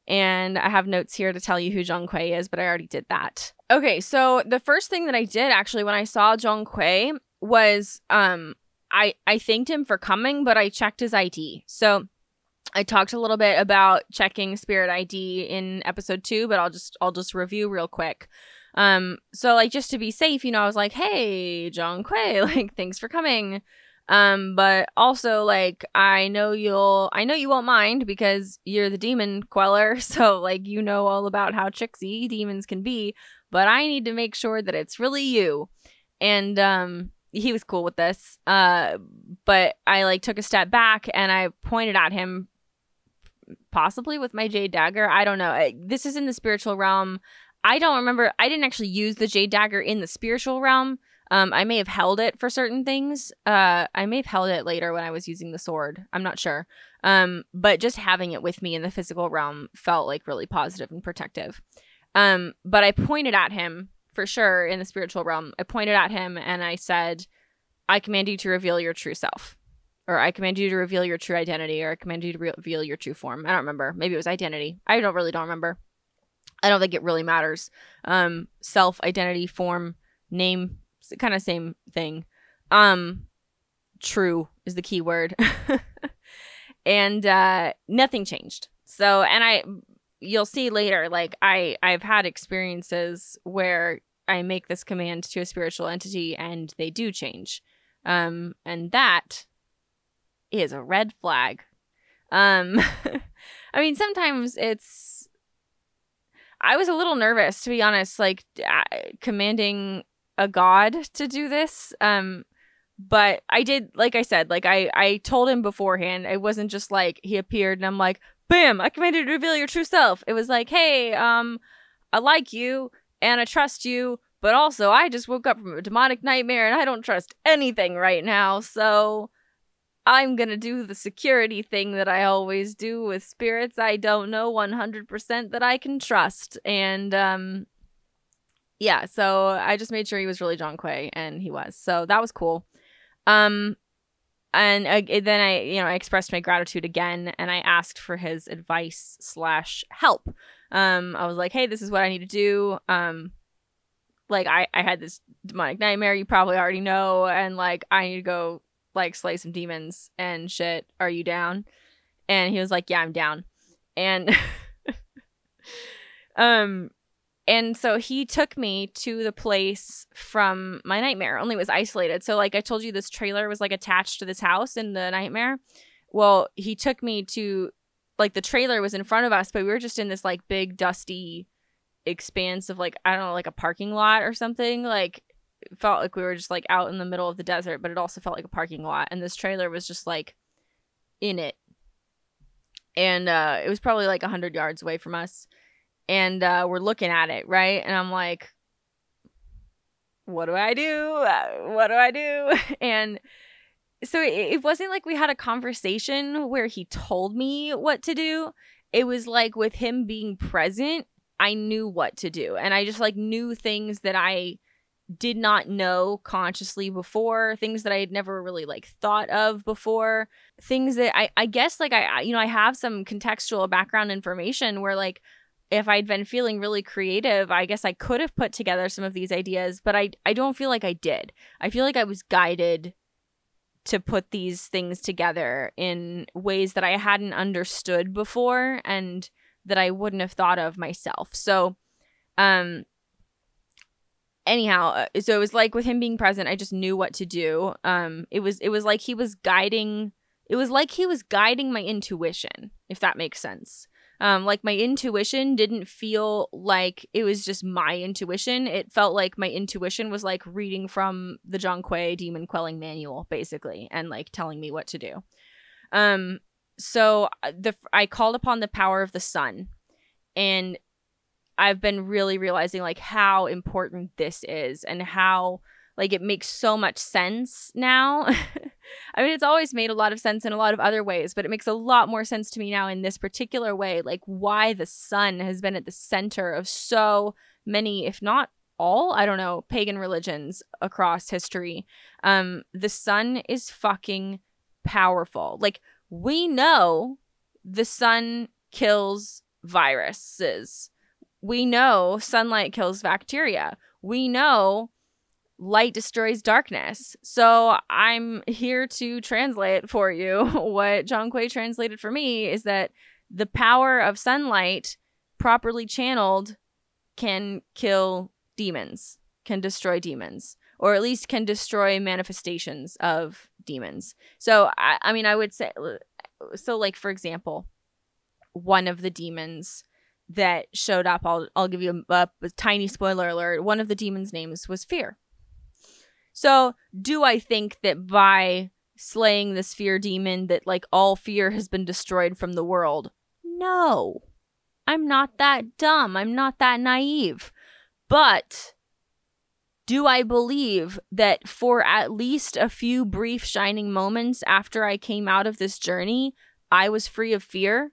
and I have notes here to tell you who Zhong Kui is, but I already did that. Okay, so the first thing that I did actually when I saw Zhong Kui was um, I I thanked him for coming, but I checked his ID. So I talked a little bit about checking Spirit ID in episode two, but I'll just I'll just review real quick. Um, so like just to be safe, you know, I was like, "Hey, Zhong Kui, like thanks for coming." Um, but also like I know you'll I know you won't mind because you're the demon queller, so like you know all about how tricksy demons can be, but I need to make sure that it's really you. And um he was cool with this. Uh but I like took a step back and I pointed at him possibly with my jade dagger. I don't know. This is in the spiritual realm. I don't remember. I didn't actually use the jade dagger in the spiritual realm. Um, I may have held it for certain things. Uh, I may have held it later when I was using the sword. I'm not sure. Um, but just having it with me in the physical realm felt like really positive and protective. Um, but I pointed at him for sure in the spiritual realm. I pointed at him and I said, I command you to reveal your true self or I command you to reveal your true identity, or I command you to re- reveal your true form. I don't remember. Maybe it was identity. I don't really don't remember. I don't think it really matters. Um, self, identity, form, name, kind of same thing. Um, true is the key word. and uh, nothing changed. So, and I, you'll see later, like I, I've had experiences where I make this command to a spiritual entity and they do change. Um, and that is a red flag. Um, I mean, sometimes it's. I was a little nervous, to be honest, like uh, commanding a god to do this. Um, but I did, like I said, like I, I told him beforehand. It wasn't just like he appeared and I'm like, bam, I commanded you to reveal your true self. It was like, hey, um, I like you and I trust you, but also I just woke up from a demonic nightmare and I don't trust anything right now. So I'm gonna do the security thing that I always do with spirits I don't know 100% that I can trust. And, um, yeah, so I just made sure he was really Zhong Kui, and he was. So that was cool. Um, and uh, then I, you know, I expressed my gratitude again, and I asked for his advice slash help. Um, I was like, hey, this is what I need to do. Um, like I, I had this demonic nightmare you probably already know, and like I need to go like slay some demons and shit. Are you down? And he was like, Yeah, I'm down. And um and so he took me to the place from my nightmare, only was isolated. So like I told you this trailer was like attached to this house in the nightmare. Well, he took me to like the trailer was in front of us, but we were just in this like big dusty expanse of like I don't know, like a parking lot or something. Like felt like we were just like out in the middle of the desert, but it also felt like a parking lot. And this trailer was just like in it. And uh, it was probably like 100 yards away from us. And uh, we're looking at it, right? And I'm like, what do I do? Uh, what do I do? And so it, it wasn't like we had a conversation where he told me what to do. It was like with him being present, I knew what to do. And I just like knew things that I did not know consciously before things that i had never really like thought of before things that i i guess like i you know i have some contextual background information where like if i'd been feeling really creative i guess i could have put together some of these ideas but i i don't feel like i did. I feel like i was guided to put these things together in ways that i hadn't understood before and that i wouldn't have thought of myself. So um anyhow uh, so it was like with him being present i just knew what to do. Um it was it was like he was guiding it was like he was guiding my intuition if that makes sense. Um like my intuition didn't feel like it was just my intuition. It felt like my intuition was like reading from the Zhong Kui demon quelling manual basically and like telling me what to do. Um so uh, the i called upon the power of the sun and I've been really realizing like how important this is and how like it makes so much sense now. I mean, it's always made a lot of sense in a lot of other ways, but it makes a lot more sense to me now in this particular way, like why the sun has been at the center of so many, if not all I don't know pagan religions across history. Um, the sun is fucking powerful. Like we know the sun kills viruses. We know sunlight kills bacteria. We know light destroys darkness. So I'm here to translate for you what Zhong Kui translated for me is that the power of sunlight properly channeled can kill demons, can destroy demons, or at least can destroy manifestations of demons. So I, I mean I would say so like for example, one of the demons that showed up, I'll I'll give you a, a tiny spoiler alert. One of the demons' names was fear. So, do I think that by slaying this fear demon that like all fear has been destroyed from the world? No. I'm not that dumb. I'm not that naive. But do I believe that for at least a few brief shining moments after I came out of this journey, I was free of fear?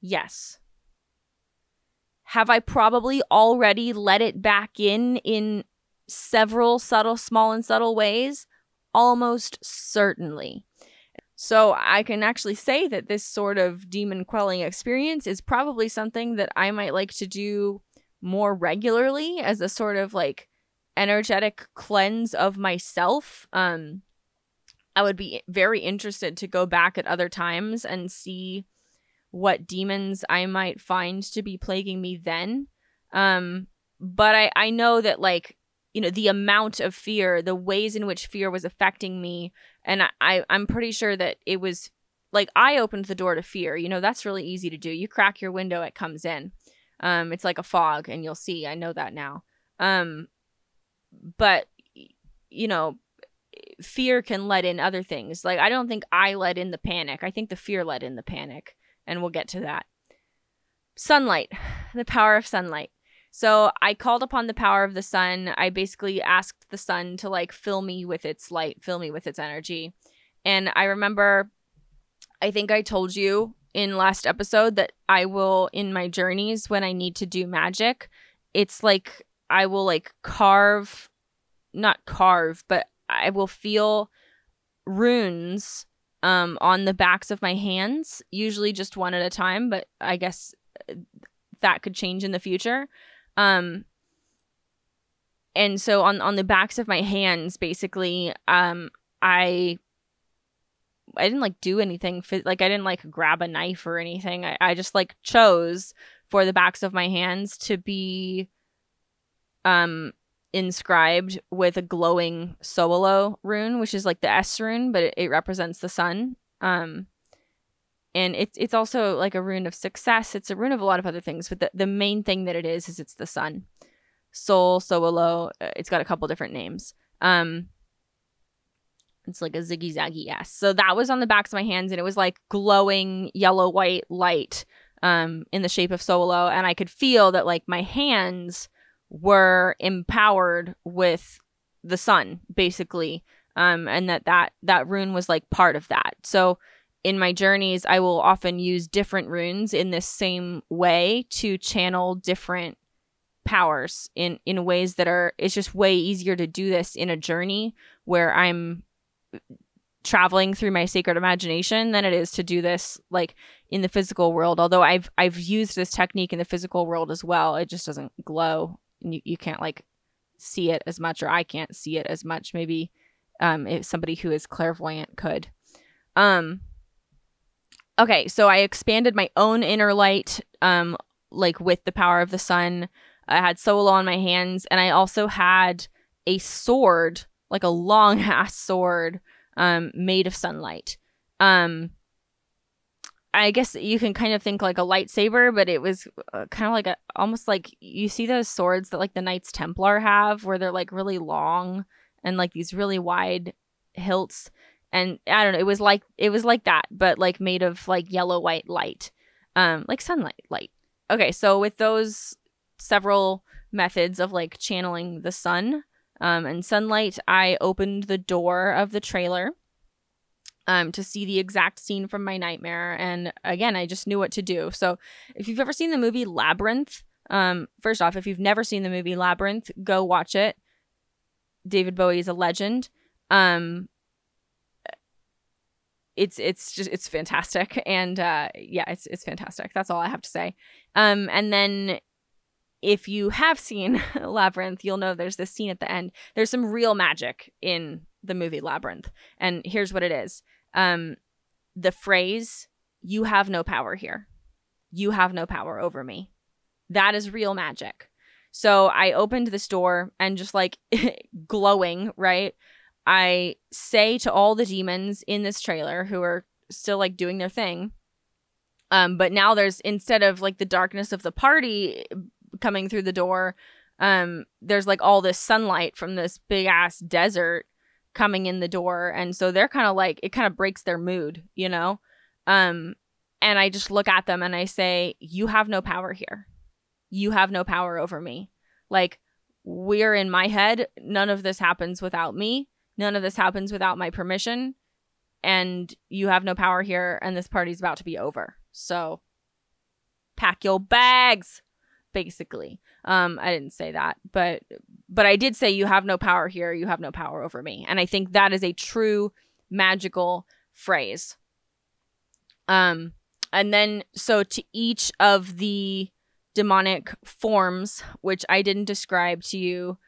Yes. Have I probably already let it back in in several subtle, small, and subtle ways? Almost certainly. So I can actually say that this sort of demon quelling experience is probably something that I might like to do more regularly as a sort of like energetic cleanse of myself. Um I would be very interested to go back at other times and see what demons I might find to be plaguing me then. Um but I I know that like you know the amount of fear the ways in which fear was affecting me and I, I i'm pretty sure that it was like i opened the door to fear. You know that's really easy to do. You crack your window it comes in. Um it's like a fog and you'll see. I know that now. Um but you know fear can let in other things. Like i don't think i let in the panic. I think the fear let in the panic and we'll get to that sunlight the power of sunlight so I called upon the power of the sun. I basically asked the sun to like fill me with its light, fill me with its energy. And I remember, I think I told you in last episode that I will, in my journeys, when I need to do magic, it's like I will like carve, not carve, but I will feel runes um on the backs of my hands usually just one at a time but i guess uh, that could change in the future um, and so on on the backs of my hands, basically, um, I I didn't like do anything. Like I didn't like grab a knife or anything. I, I just like chose for the backs of my hands to be um inscribed with a glowing Sowilo rune, which is like the S rune, but it, it represents the sun. Um, and it's it's also like a rune of success. It's a rune of a lot of other things, but the, the main thing that it is is it's the sun. Soul, Sowilo, uh, it's got a couple different names. Um it's like a ziggy zaggy yes. So that was on the backs of my hands and it was like glowing yellow white light um in the shape of Sowilo and I could feel that like my hands were empowered with the sun basically um and that that that rune was like part of that. So in my journeys, I will often use different runes in this same way to channel different powers in in ways that are it's just way easier to do this in a journey where I'm traveling through my sacred imagination than it is to do this like in the physical world although I've I've used this technique in the physical world as well it just doesn't glow you, you can't like see it as much or I can't see it as much maybe um if somebody who is clairvoyant could um Okay, so I expanded my own inner light, um, like with the power of the sun. I had Sowilo on my hands, and I also had a sword, like a long ass sword, um, made of sunlight. Um, I guess you can kind of think like a lightsaber, but it was uh, kind of like a almost like you see those swords that like the Knights Templar have, where they're like really long and like these really wide hilts and I don't know, it was like it was like that, but like made of like yellow white light, um, like sunlight light. Okay, so with those several methods of like channeling the sun um, and sunlight, I opened the door of the trailer um, to see the exact scene from my nightmare, and again, I just knew what to do. So if you've ever seen the movie Labyrinth, Um, first off, if you've never seen the movie Labyrinth, go watch it. David Bowie is a legend. Um, it's it's just it's fantastic, and uh, yeah, it's it's fantastic. That's all I have to say. Um, and then if you have seen Labyrinth, you'll know there's this scene at the end. There's some real magic in the movie Labyrinth, and here's what it is. Um, the phrase "You have no power here," you have no power over me. That is real magic. So I opened this door and just like glowing, right? I say to all the demons in this trailer who are still like doing their thing. Um, but now there's instead of like the darkness of the party coming through the door, um, there's like all this sunlight from this big ass desert coming in the door. And so they're kind of like, it kind of breaks their mood, you know? Um, and I just look at them and I say, You have no power here. You have no power over me. Like, we're in my head. None of this happens without me. None of this happens without my permission. And you have no power here, and this party's about to be over. So, pack your bags basically. Um i didn't say that but but i did say you have no power here you have no power over me. And i think that is a true magical phrase. Um and then so to each of the demonic forms which i didn't describe to you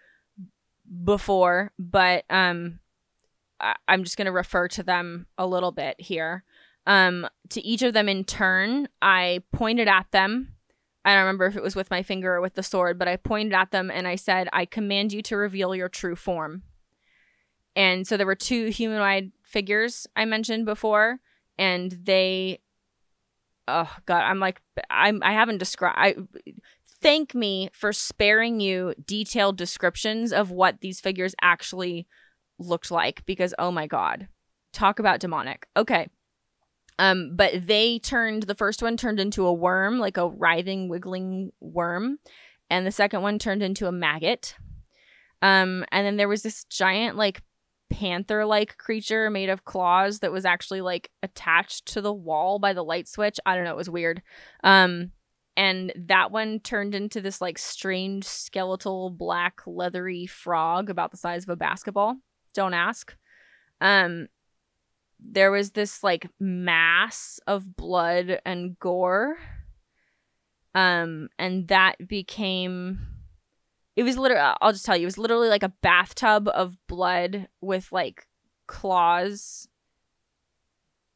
before but um I- i'm just going to refer to them a little bit here. Um to each of them in turn i pointed at them I don't remember if it was with my finger or with the sword, but I pointed at them and I said, I command you to reveal your true form. And so there were two humanoid figures I mentioned before, and they oh god, I'm like I'm I haven't described I thank me for sparing you detailed descriptions of what these figures actually looked like because oh my god. Talk about demonic. Okay. Um, but they turned the first one turned into a worm, like a writhing, wiggling worm, and the second one turned into a maggot. Um, and then there was this giant, like panther-like creature made of claws that was actually like attached to the wall by the light switch. I don't know, it was weird. Um, and that one turned into this like strange skeletal black leathery frog about the size of a basketball. Don't ask. Um, there was this like mass of blood and gore. Um and that became it was literally i'll just tell you it was literally like a bathtub of blood with like claws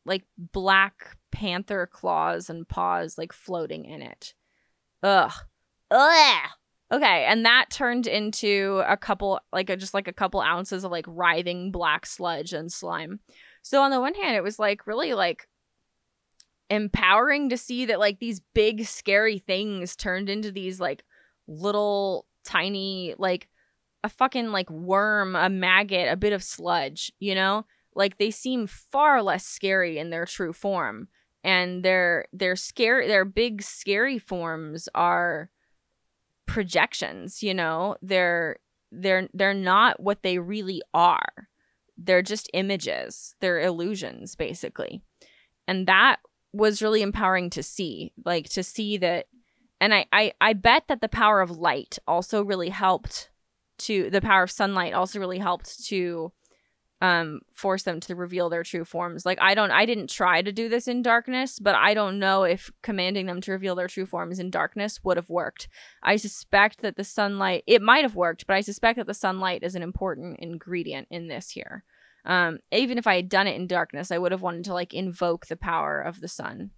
like black panther claws and paws like floating in it. Ugh. Ugh. Okay and that turned into a couple like a, just like a couple ounces of like writhing black sludge and slime so on the one hand, it was like really like empowering to see that like these big scary things turned into these like little tiny like a fucking like worm, a maggot, a bit of sludge, you know? Like they seem far less scary in their true form. And their their scary their big scary forms are projections, you know? They're they're they're not what they really are they're just images, they're illusions, basically. And that was really empowering to see, like to see that. And I, I, I bet that the power of light also really helped to, the power of sunlight also really helped to um force them to reveal their true forms. Like i don't i didn't try to do this in darkness but i don't know if commanding them to reveal their true forms in darkness would have worked. I suspect that the sunlight it might have worked but i suspect that the sunlight is an important ingredient in this here. Um even if i had done it in darkness i would have wanted to like invoke the power of the sun.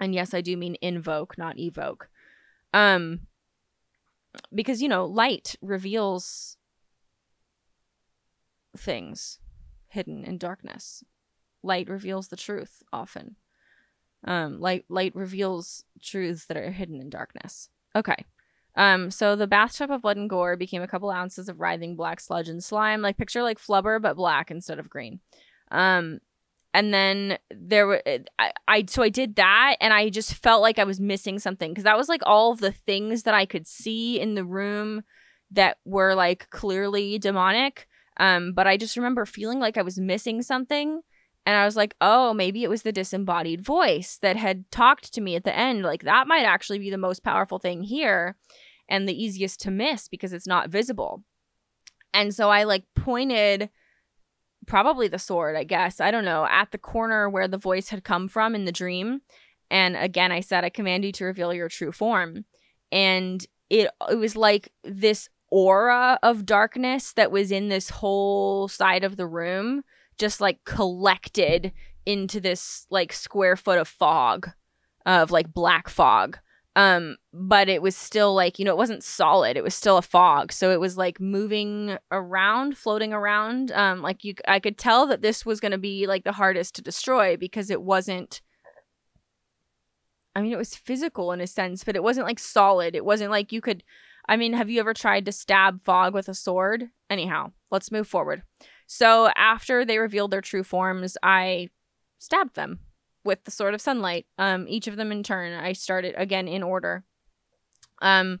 And yes i do mean invoke not evoke. Um because you know light reveals things hidden in darkness. Light reveals the truth often. Um, light light reveals truths that are hidden in darkness. Okay. Um, so the bathtub of blood and gore became a couple ounces of writhing black sludge and slime, like picture like flubber but black instead of green. Um, and then there were I, I so I did that and I just felt like I was missing something because that was like all of the things that I could see in the room that were like clearly demonic um, but I just remember feeling like I was missing something. And I was like, oh, maybe it was the disembodied voice that had talked to me at the end. Like, that might actually be the most powerful thing here and the easiest to miss because it's not visible. And so I like pointed probably the sword, I guess, I don't know, at the corner where the voice had come from in the dream. And again, I said, I command you to reveal your true form. And it, it was like this aura of darkness that was in this whole side of the room just like collected into this like square foot of fog of like black fog. Um but it was still like you know it wasn't solid. It was still a fog. So it was like moving around floating around. Um like you i could tell that this was going to be like the hardest to destroy because it wasn't i mean it was physical in a sense but it wasn't like solid. It wasn't like you could i mean have you ever tried to stab fog with a sword anyhow let's move forward so after they revealed their true forms, I stabbed them with the sword of sunlight. Um, each of them in turn. I started again in order. Um,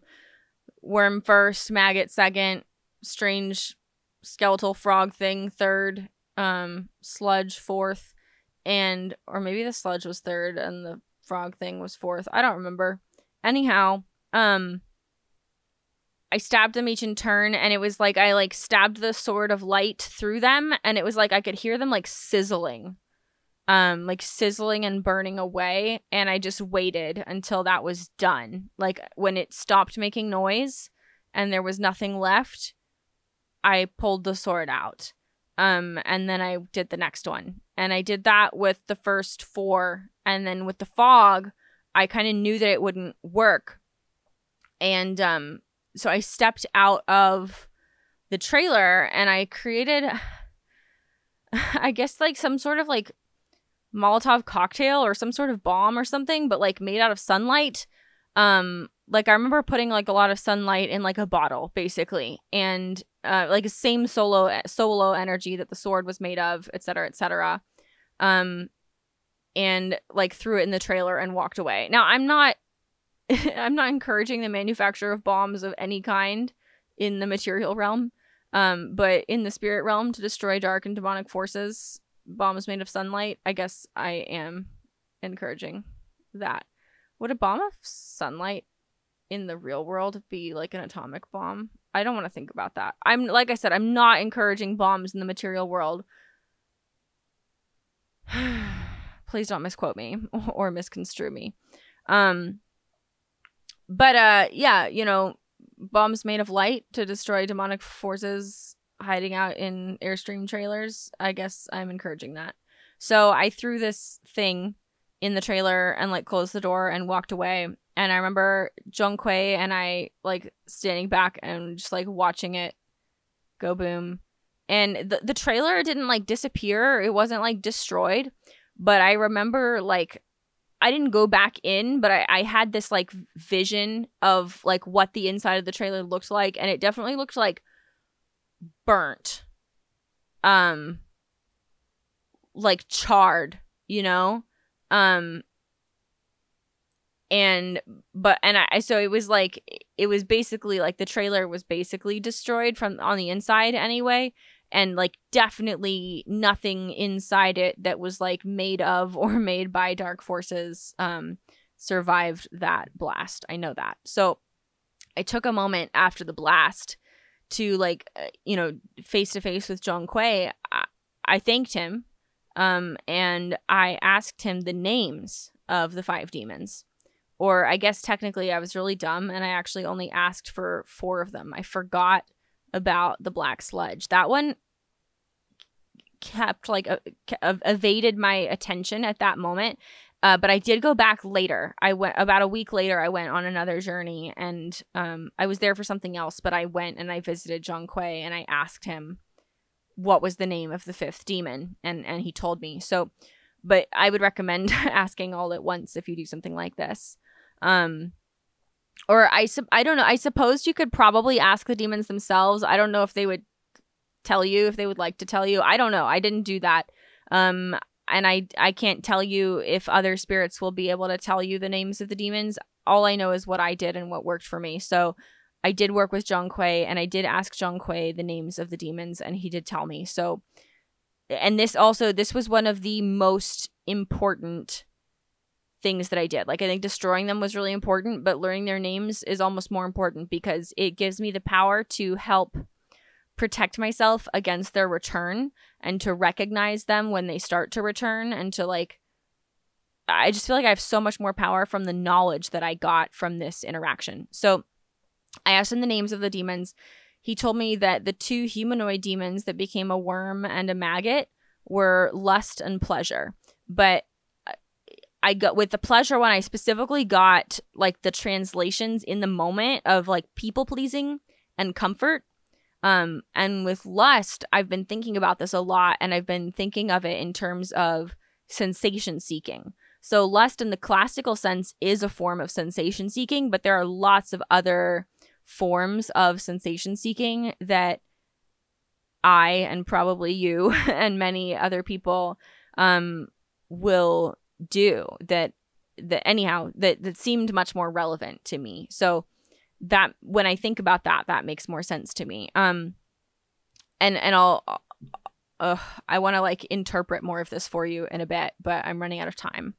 worm first, maggot second, strange skeletal frog thing third, um, sludge fourth, and or maybe the sludge was third and the frog thing was fourth. I don't remember. Anyhow, um, I stabbed them each in turn and it was like I like stabbed the sword of light through them and it was like I could hear them like sizzling. Um like sizzling and burning away and I just waited until that was done. Like when it stopped making noise and there was nothing left, I pulled the sword out. Um and then I did the next one. And I did that with the first 4 and then with the fog, I kind of knew that it wouldn't work. And um so I stepped out of the trailer and I created I guess like some sort of like Molotov cocktail or some sort of bomb or something, but like made out of sunlight. Um, like I remember putting like a lot of sunlight in like a bottle, basically, and uh, like the same solo solo energy that the sword was made of, etc., etc. Um, and like threw it in the trailer and walked away. Now I'm not I'm not encouraging the manufacture of bombs of any kind in the material realm. Um, but in the spirit realm to destroy dark and demonic forces, bombs made of sunlight, I guess I am encouraging that. Would a bomb of sunlight in the real world be like an atomic bomb? I don't want to think about that. I'm like I said, I'm not encouraging bombs in the material world. Please don't misquote me or misconstrue me. Um but uh yeah you know bombs made of light to destroy demonic forces hiding out in airstream trailers. I guess i'm encouraging that. So i threw this thing in the trailer and like closed the door and walked away. And i remember Zhong Kui and i like standing back and just like watching it go boom. And the, the trailer didn't like disappear. It wasn't like destroyed. But i remember like I didn't go back in, but I, I had this like vision of like what the inside of the trailer looked like, and it definitely looked like burnt. Um like charred, you know? Um and but and I so it was like it was basically like the trailer was basically destroyed from on the inside anyway and like definitely nothing inside it that was like made of or made by dark forces um survived that blast. I know that. So i took a moment after the blast to like uh, you know face to face with Zhong Kui I, I thanked him um and i asked him the names of the five demons. Or i guess technically i was really dumb and i actually only asked for four of them. I forgot about the black sludge. That one kept like uh, evaded my attention at that moment. Uh, but I did go back later. I went about a week later. I went on another journey, and um, I was there for something else. But I went and I visited Zhong Kui, and I asked him what was the name of the fifth demon, and and he told me. So, but I would recommend asking all at once if you do something like this. Um, or I su- I don't know. I suppose you could probably ask the demons themselves. I don't know if they would tell you if they would like to tell you. I don't know. I didn't do that. Um and I I can't tell you if other spirits will be able to tell you the names of the demons. All I know is what I did and what worked for me. So I did work with Zhong Kui and I did ask Zhong Kui the names of the demons and he did tell me. So and this also this was one of the most important things that I did. Like I think destroying them was really important, but learning their names is almost more important because it gives me the power to help protect myself against their return and to recognize them when they start to return and to like I just feel like I have so much more power from the knowledge that I got from this interaction. So I asked him the names of the demons. He told me that the two humanoid demons that became a worm and a maggot were lust and pleasure. But I got with the pleasure one, I specifically got like the translations in the moment of like people pleasing and comfort. Um, and with lust, I've been thinking about this a lot and I've been thinking of it in terms of sensation seeking. So, lust in the classical sense is a form of sensation seeking, but there are lots of other forms of sensation seeking that I and probably you and many other people um, will do that that anyhow that that seemed much more relevant to me. So that when I think about that, that makes more sense to me. Um, and and I'll uh, I want to like interpret more of this for you in a bit, but I'm running out of time.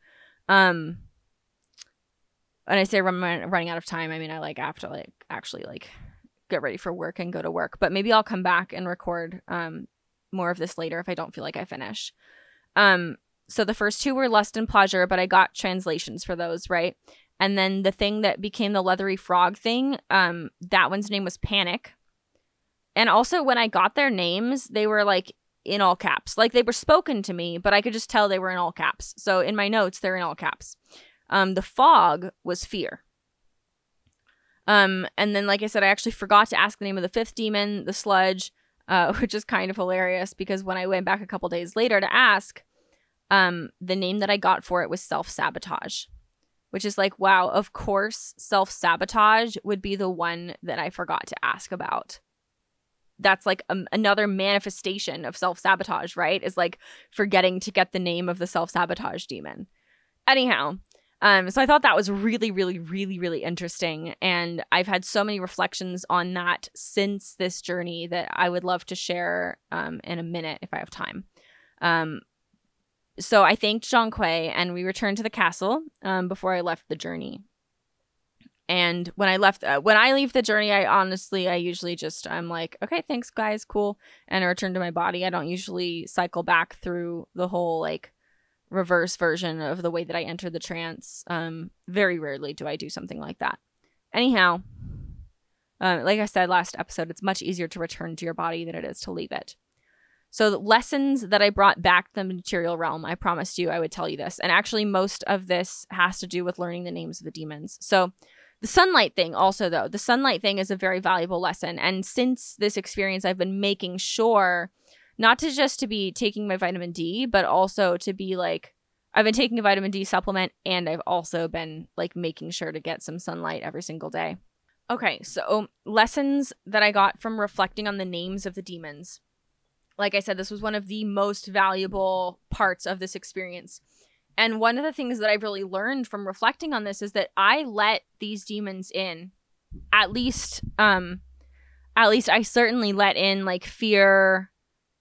Um, when I say run, running out of time, I mean I like have to like actually like get ready for work and go to work. But maybe I'll come back and record um more of this later if I don't feel like I finish. Um, so the first two were lust and pleasure, but I got translations for those, right? And then the thing that became the leathery frog thing, um, that one's name was Panic. And also when I got their names, they were like in all caps. Like they were spoken to me, but I could just tell they were in all caps. So in my notes, they're in all caps. Um, the fog was fear. Um, and then, like I said, I actually forgot to ask the name of the fifth demon, the sludge, uh, which is kind of hilarious because when I went back a couple days later to ask, um, the name that I got for it was self sabotage, which is like, wow, of course, self sabotage would be the one that I forgot to ask about. That's like a, another manifestation of self sabotage, right? Is like forgetting to get the name of the self sabotage demon. Anyhow, um, so I thought that was really, really, really, really interesting. And I've had so many reflections on that since this journey that I would love to share um, in a minute if I have time. Um, so I thanked Zhong Kui and we returned to the castle um, before I left the journey. And when I left, uh, when I leave the journey, I honestly, I usually just, I'm like, okay, thanks, guys, cool. And I return to my body. I don't usually cycle back through the whole like reverse version of the way that I enter the trance. Um, very rarely do I do something like that. Anyhow, uh, like I said last episode, it's much easier to return to your body than it is to leave it. So, the lessons that I brought back the material realm, I promised you I would tell you this. And actually, most of this has to do with learning the names of the demons. So, the sunlight thing, also, though, the sunlight thing is a very valuable lesson. And since this experience, I've been making sure not to just to be taking my vitamin D, but also to be like, I've been taking a vitamin D supplement and I've also been like making sure to get some sunlight every single day. Okay, so lessons that I got from reflecting on the names of the demons like I said, this was one of the most valuable parts of this experience. And one of the things that I've really learned from reflecting on this is that I let these demons in. At least, um, at least I certainly let in like fear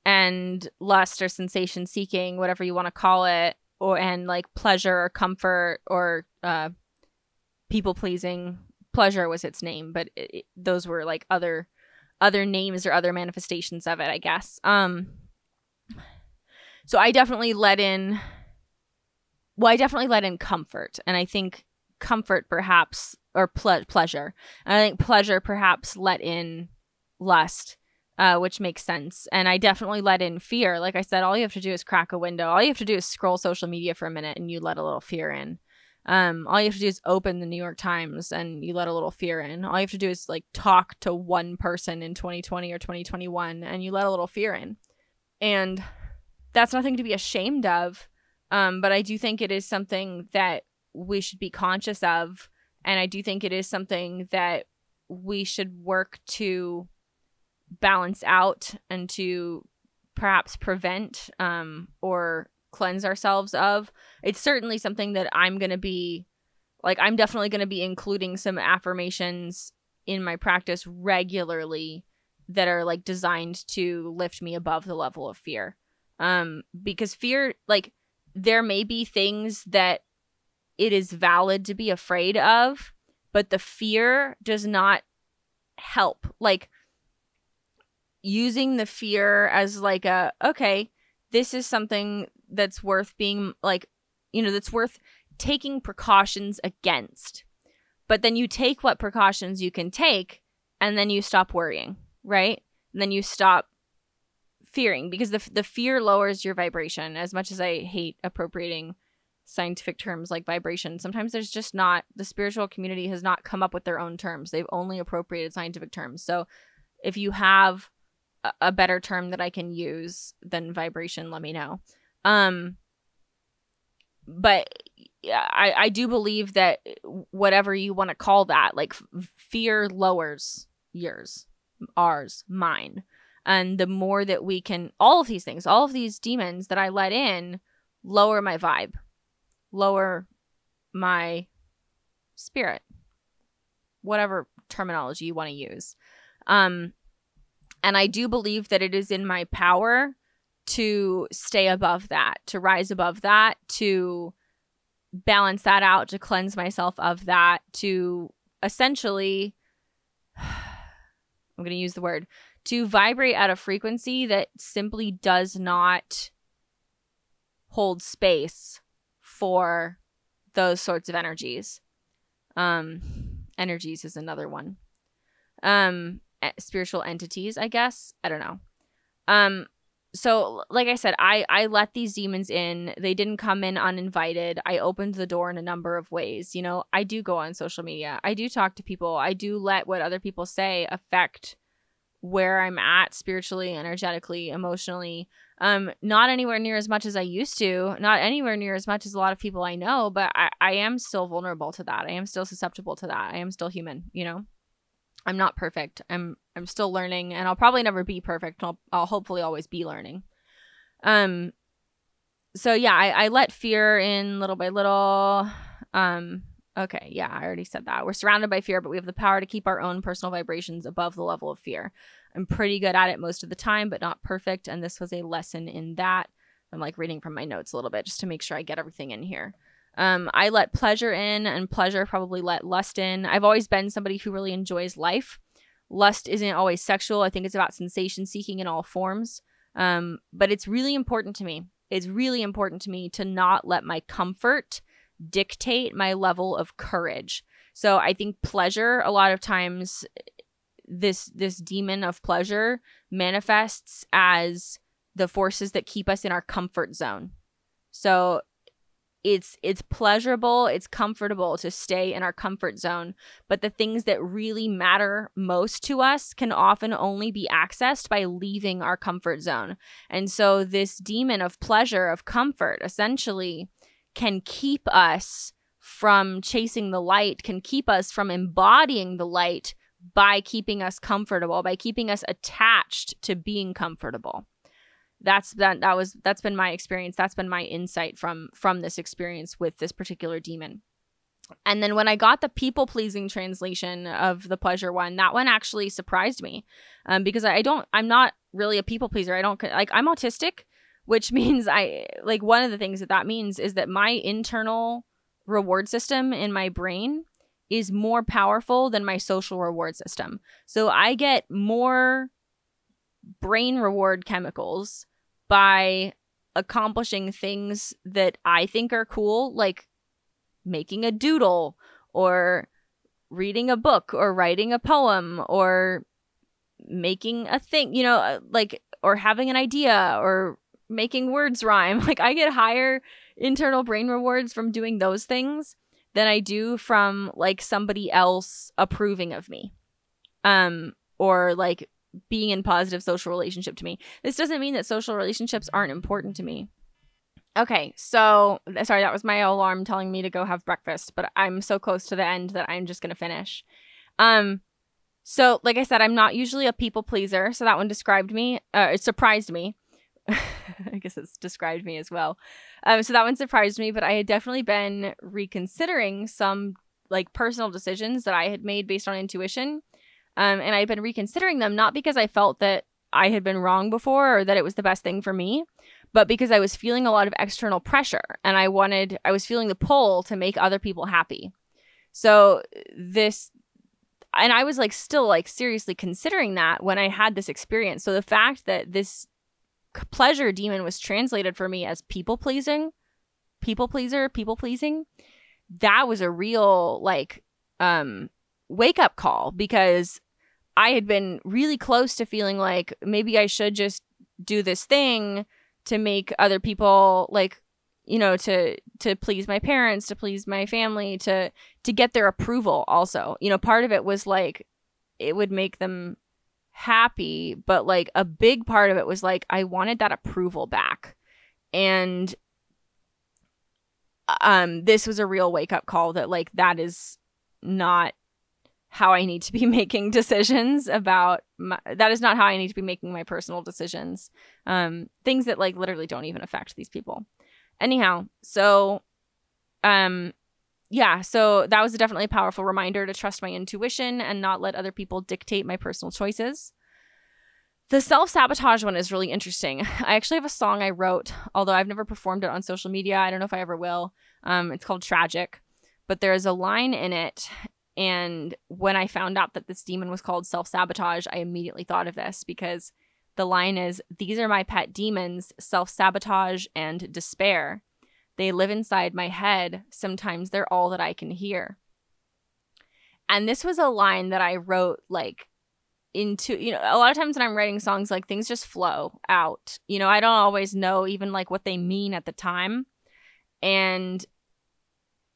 and lust or sensation seeking, whatever you want to call it, or and like pleasure or comfort or uh, people pleasing. Pleasure was its name, but it, it, those were like other other names or other manifestations of it, I guess. Um so I definitely let in well, I definitely let in comfort, and I think comfort perhaps or ple- pleasure. And I think pleasure perhaps let in lust, uh, which makes sense. And I definitely let in fear. Like I said, all you have to do is crack a window. All you have to do is scroll social media for a minute, and you let a little fear in. Um, all you have to do is open the New York Times and you let a little fear in. All you have to do is like talk to one person in 2020 or 2021 and you let a little fear in. And that's nothing to be ashamed of. Um, but I do think it is something that we should be conscious of. And I do think it is something that we should work to balance out and to perhaps prevent um, or cleanse ourselves of. It's certainly something that I'm going to be like I'm definitely going to be including some affirmations in my practice regularly that are like designed to lift me above the level of fear. Um, because fear, like, there may be things that it is valid to be afraid of, but the fear does not help. Like, using the fear as like a, okay, this is something that's worth being like, you know, that's worth taking precautions against. But then you take what precautions you can take and then you stop worrying, right? And then you stop fearing because the the fear lowers your vibration as much as I hate appropriating scientific terms like vibration. Sometimes there's just not the spiritual community has not come up with their own terms. They've only appropriated scientific terms. So if you have a, better term that I can use than vibration, let me know. Um but I, I do believe that whatever you want to call that, like fear lowers yours, ours, mine. And the more that we can, all of these things, all of these demons that I let in, lower my vibe, lower my spirit, whatever terminology you want to use. Um, and I do believe that it is in my power to stay above that, to rise above that, to balance that out, to cleanse myself of that, to essentially, I'm going to use the word, to vibrate at a frequency that simply does not hold space for those sorts of energies. Um, energies is another one. Um, spiritual entities, I guess. I don't know. Um, so like i said i i let these demons in. They didn't come in uninvited. I opened the door in a number of ways. You know i do go on social media. I do talk to people. I do let what other people say affect where i'm at spiritually energetically emotionally. Um not anywhere near as much as i used to. Not anywhere near as much as a lot of people i know but i i am still vulnerable to that. I am still susceptible to that. I am still human you know I'm not perfect. I'm I'm still learning and I'll probably never be perfect. I'll I'll hopefully always be learning. Um so yeah, I, I let fear in little by little. Um okay, yeah, I already said that. We're surrounded by fear, but we have the power to keep our own personal vibrations above the level of fear. I'm pretty good at it most of the time, but not perfect, and this was a lesson in that. I'm like reading from my notes a little bit just to make sure I get everything in here. Um, I let pleasure in, and pleasure probably let lust in. I've always been somebody who really enjoys life. Lust isn't always sexual. I think it's about sensation seeking in all forms. Um, but it's really important to me. It's really important to me to not let my comfort dictate my level of courage. So I think pleasure a lot of times this this demon of pleasure manifests as the forces that keep us in our comfort zone. So it's it's pleasurable it's comfortable to stay in our comfort zone but the things that really matter most to us can often only be accessed by leaving our comfort zone. And so this demon of pleasure of comfort essentially can keep us from chasing the light can keep us from embodying the light by keeping us comfortable by keeping us attached to being comfortable that's that that was that's been my experience. That's been my insight from from this experience with this particular demon. And then when i got the people pleasing translation of the pleasure one that one actually surprised me um, because i don't i'm not really a people pleaser. I don't like i'm autistic which means i like one of the things that that means is that my internal reward system in my brain is more powerful than my social reward system. So i get more brain reward chemicals by accomplishing things that I think are cool, like making a doodle or reading a book or writing a poem or making a thing, you know, uh, like, or having an idea or making words rhyme. Like, I get higher internal brain rewards from doing those things than I do from like somebody else approving of me. Um, or like being in positive social relationship to me. This doesn't mean that social relationships aren't important to me. Okay, so sorry, that was my alarm telling me to go have breakfast, but I'm so close to the end that I'm just gonna finish. Um, so like I said, I'm not usually a people pleaser, so that one described me. Uh, it surprised me. I guess it's described me as well. Um, so that one surprised me, but I had definitely been reconsidering some like personal decisions that I had made based on intuition um, and I've been reconsidering them, not because I felt that I had been wrong before or that it was the best thing for me, but because I was feeling a lot of external pressure and I wanted, I was feeling the pull to make other people happy. So this, and I was like still like seriously considering that when I had this experience. So the fact that this pleasure demon was translated for me as people pleasing, people pleaser, people pleasing, that was a real like um wake up call because I had been really close to feeling like maybe I should just do this thing to make other people like you know to to please my parents to please my family to to get their approval also. You know part of it was like it would make them happy but like a big part of it was like i wanted that approval back. And um this was a real wake up call that like that is not how I need to be making decisions about my, that is not how I need to be making my personal decisions. Um, things that like literally don't even affect these people. Anyhow, so um yeah, so that was definitely a powerful reminder to trust my intuition and not let other people dictate my personal choices. The self sabotage one is really interesting. I actually have a song I wrote, although I've never performed it on social media. I don't know if I ever will. Um, it's called Tragic, but there is a line in it and when I found out that this demon was called self sabotage, I immediately thought of this because the line is These are my pet demons, self sabotage and despair. They live inside my head. Sometimes they're all that I can hear. And this was a line that I wrote like into, you know, a lot of times when I'm writing songs, like things just flow out. You know, I don't always know even like what they mean at the time. And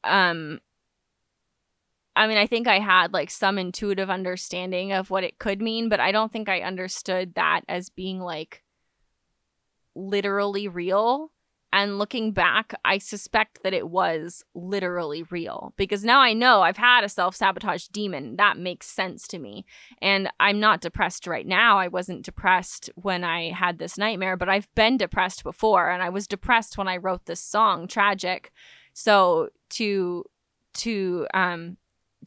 um I mean, I think I had like some intuitive understanding of what it could mean, but I don't think I understood that as being like literally real. And looking back, I suspect that it was literally real because now I know I've had a self sabotage demon. That makes sense to me. And I'm not depressed right now. I wasn't depressed when I had this nightmare, but I've been depressed before. And I was depressed when I wrote this song, Tragic. So to, to, um,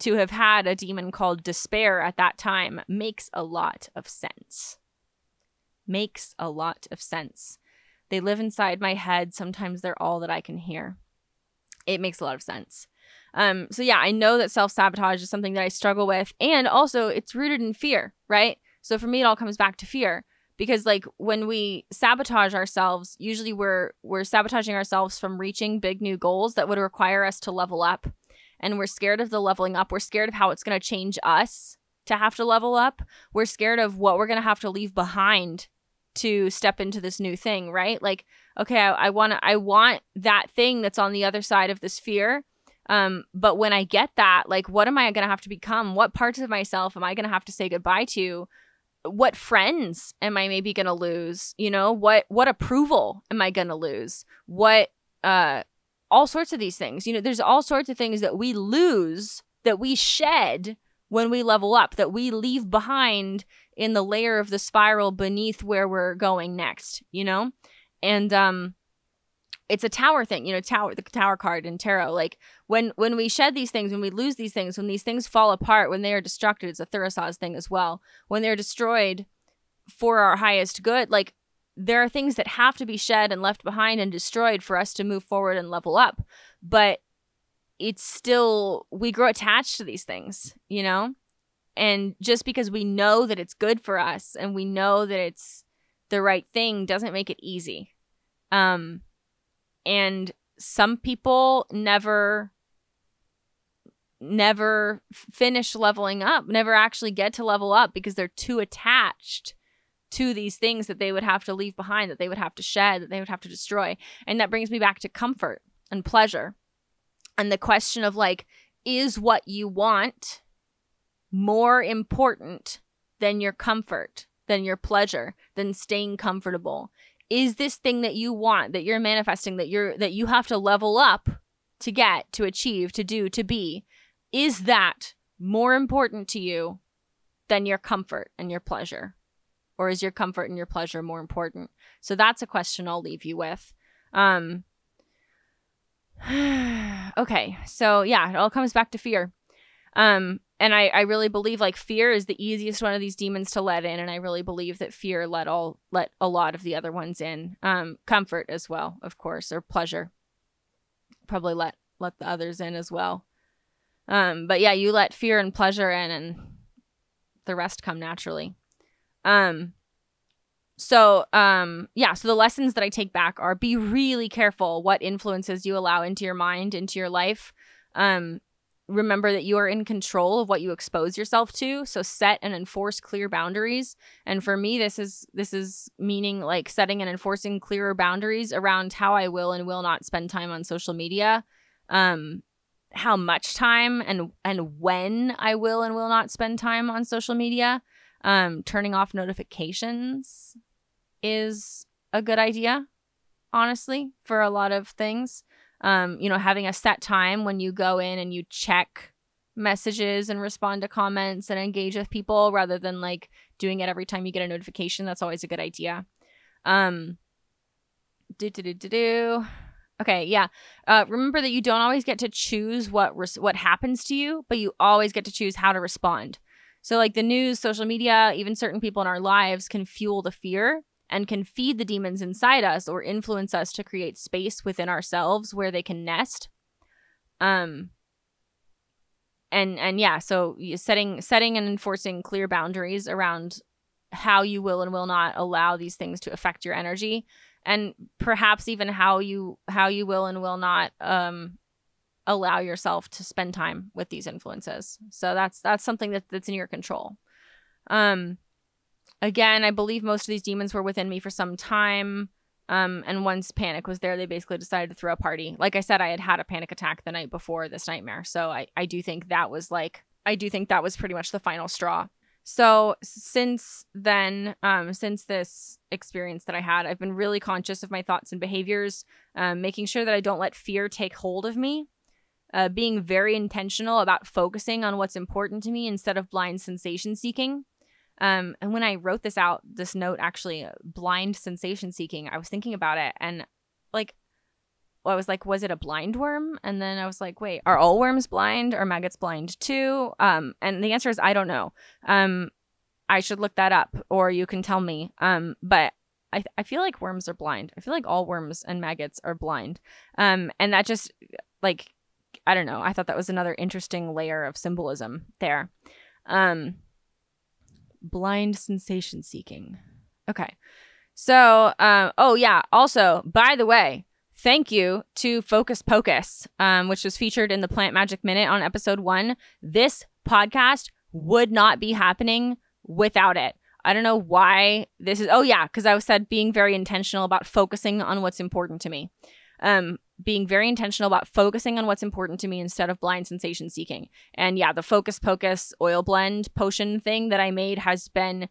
to have had a demon called despair at that time makes a lot of sense. Makes a lot of sense. They live inside my head. Sometimes they're all that I can hear. It makes a lot of sense. Um, so yeah, I know that self sabotage is something that I struggle with, and also it's rooted in fear, right? So for me, it all comes back to fear because like when we sabotage ourselves, usually we're we're sabotaging ourselves from reaching big new goals that would require us to level up and we're scared of the leveling up. We're scared of how it's going to change us to have to level up. We're scared of what we're going to have to leave behind to step into this new thing, right? Like, okay, I, I want to, I want that thing that's on the other side of this fear. Um, but when I get that, like, what am I going to have to become? What parts of myself am I going to have to say goodbye to? What friends am I maybe going to lose? You know, what, what approval am I going to lose? What, uh, all sorts of these things. You know, there's all sorts of things that we lose, that we shed when we level up, that we leave behind in the layer of the spiral beneath where we're going next, you know? And um it's a tower thing, you know, tower the tower card in tarot. Like when when we shed these things, when we lose these things, when these things fall apart, when they are destructed, it's a Thurisaz thing as well. When they're destroyed for our highest good, like there are things that have to be shed and left behind and destroyed for us to move forward and level up. But it's still, we grow attached to these things, you know? And just because we know that it's good for us and we know that it's the right thing doesn't make it easy. Um, and some people never never finish leveling up, never actually get to level up because they're too attached to these things that they would have to leave behind, that they would have to shed, that they would have to destroy. And that brings me back to comfort and pleasure. And the question of like, is what you want more important than your comfort, than your pleasure, than staying comfortable? Is this thing that you want, that you're manifesting, that you're that you have to level up to get, to achieve, to do, to be, is that more important to you than your comfort and your pleasure? Or is your comfort and your pleasure more important? So that's a question I'll leave you with. Um, okay, so yeah, it all comes back to fear. Um, and I, I really believe like fear is the easiest one of these demons to let in and i really believe that fear let all let a lot of the other ones in um comfort as well of course or pleasure probably let let the others in as well um but yeah you let fear and pleasure in and the rest come naturally um so um yeah so the lessons that i take back are be really careful what influences you allow into your mind into your life. Um remember that you are in control of what you expose yourself to. So set and enforce clear boundaries. And for me this is this is meaning like setting and enforcing clearer boundaries around how i will and will not spend time on social media. Um how much time and and when i will and will not spend time on social media um turning off notifications is a good idea honestly for a lot of things um, you know, having a set time when you go in and you check messages and respond to comments and engage with people rather than like doing it every time you get a notification. That's always a good idea. Um, do do do do do. Okay, yeah. Uh, remember that you don't always get to choose what res- what happens to you, but you always get to choose how to respond. So, like the news, social media, even certain people in our lives can fuel the fear and can feed the demons inside us or influence us to create space within ourselves where they can nest. Um and and yeah so setting setting and enforcing clear boundaries around how you will and will not allow these things to affect your energy and perhaps even how you how you will and will not um allow yourself to spend time with these influences so that's that's something that, that's in your control um Again, I believe most of these demons were within me for some time. Um, and once panic was there, they basically decided to throw a party. Like I said, I had had a panic attack the night before this nightmare. So I, I do think that was like, I do think that was pretty much the final straw. So since then, um, since this experience that I had, I've been really conscious of my thoughts and behaviors, um, making sure that I don't let fear take hold of me, uh, being very intentional about focusing on what's important to me instead of blind sensation seeking. Um, and when I wrote this out, this note actually, uh, blind sensation seeking, I was thinking about it and like, I was like, was it a blind worm? And then I was like, wait, are all worms blind? Are maggots blind too? Um, and the answer is I don't know. Um, I should look that up or you can tell me. Um, but I, I feel like worms are blind. I feel like all worms and maggots are blind. Um, and that just like, I don't know. I thought that was another interesting layer of symbolism there. Um, blind sensation seeking. Okay. So, um, oh yeah. Also, by the way, thank you to Focus Pocus, um, which was featured in the Plant Magic Minute on episode one. This podcast would not be happening without it. I don't know why this is. Oh yeah, because I was said being very intentional about focusing on what's important to me. Um, being very intentional about focusing on what's important to me instead of blind sensation seeking. And yeah, the Focus Pocus oil blend potion thing that I made has been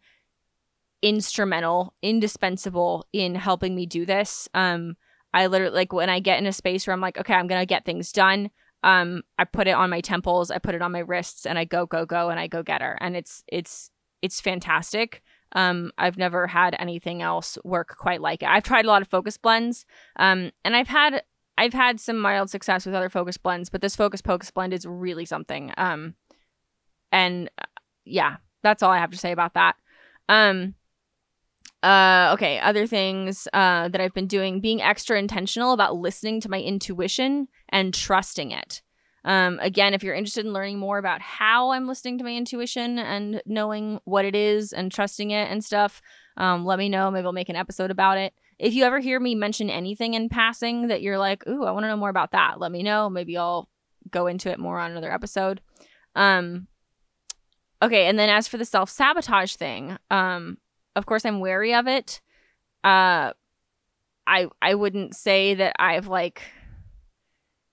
instrumental, indispensable in helping me do this. Um, I literally like when I get in a space where I'm like, okay, I'm gonna get things done. Um, I put it on my temples, I put it on my wrists, and I go, go, go, and I go get her. And it's it's it's fantastic. Um, I've never had anything else work quite like it. I've tried a lot of focus blends, um, and I've had I've had some mild success with other focus blends, but this focus pocus blend is really something. Um, and uh, yeah, that's all I have to say about that. Um, uh, okay, other things uh, that I've been doing, being extra intentional about listening to my intuition and trusting it. Um, again, if you're interested in learning more about how I'm listening to my intuition and knowing what it is and trusting it and stuff, um, let me know. Maybe I'll make an episode about it. If you ever hear me mention anything in passing that you're like, ooh, I want to know more about that, let me know. Maybe I'll go into it more on another episode. Um, okay, and then as for the self sabotage thing, um, of course I'm wary of it. Uh, I I wouldn't say that I've like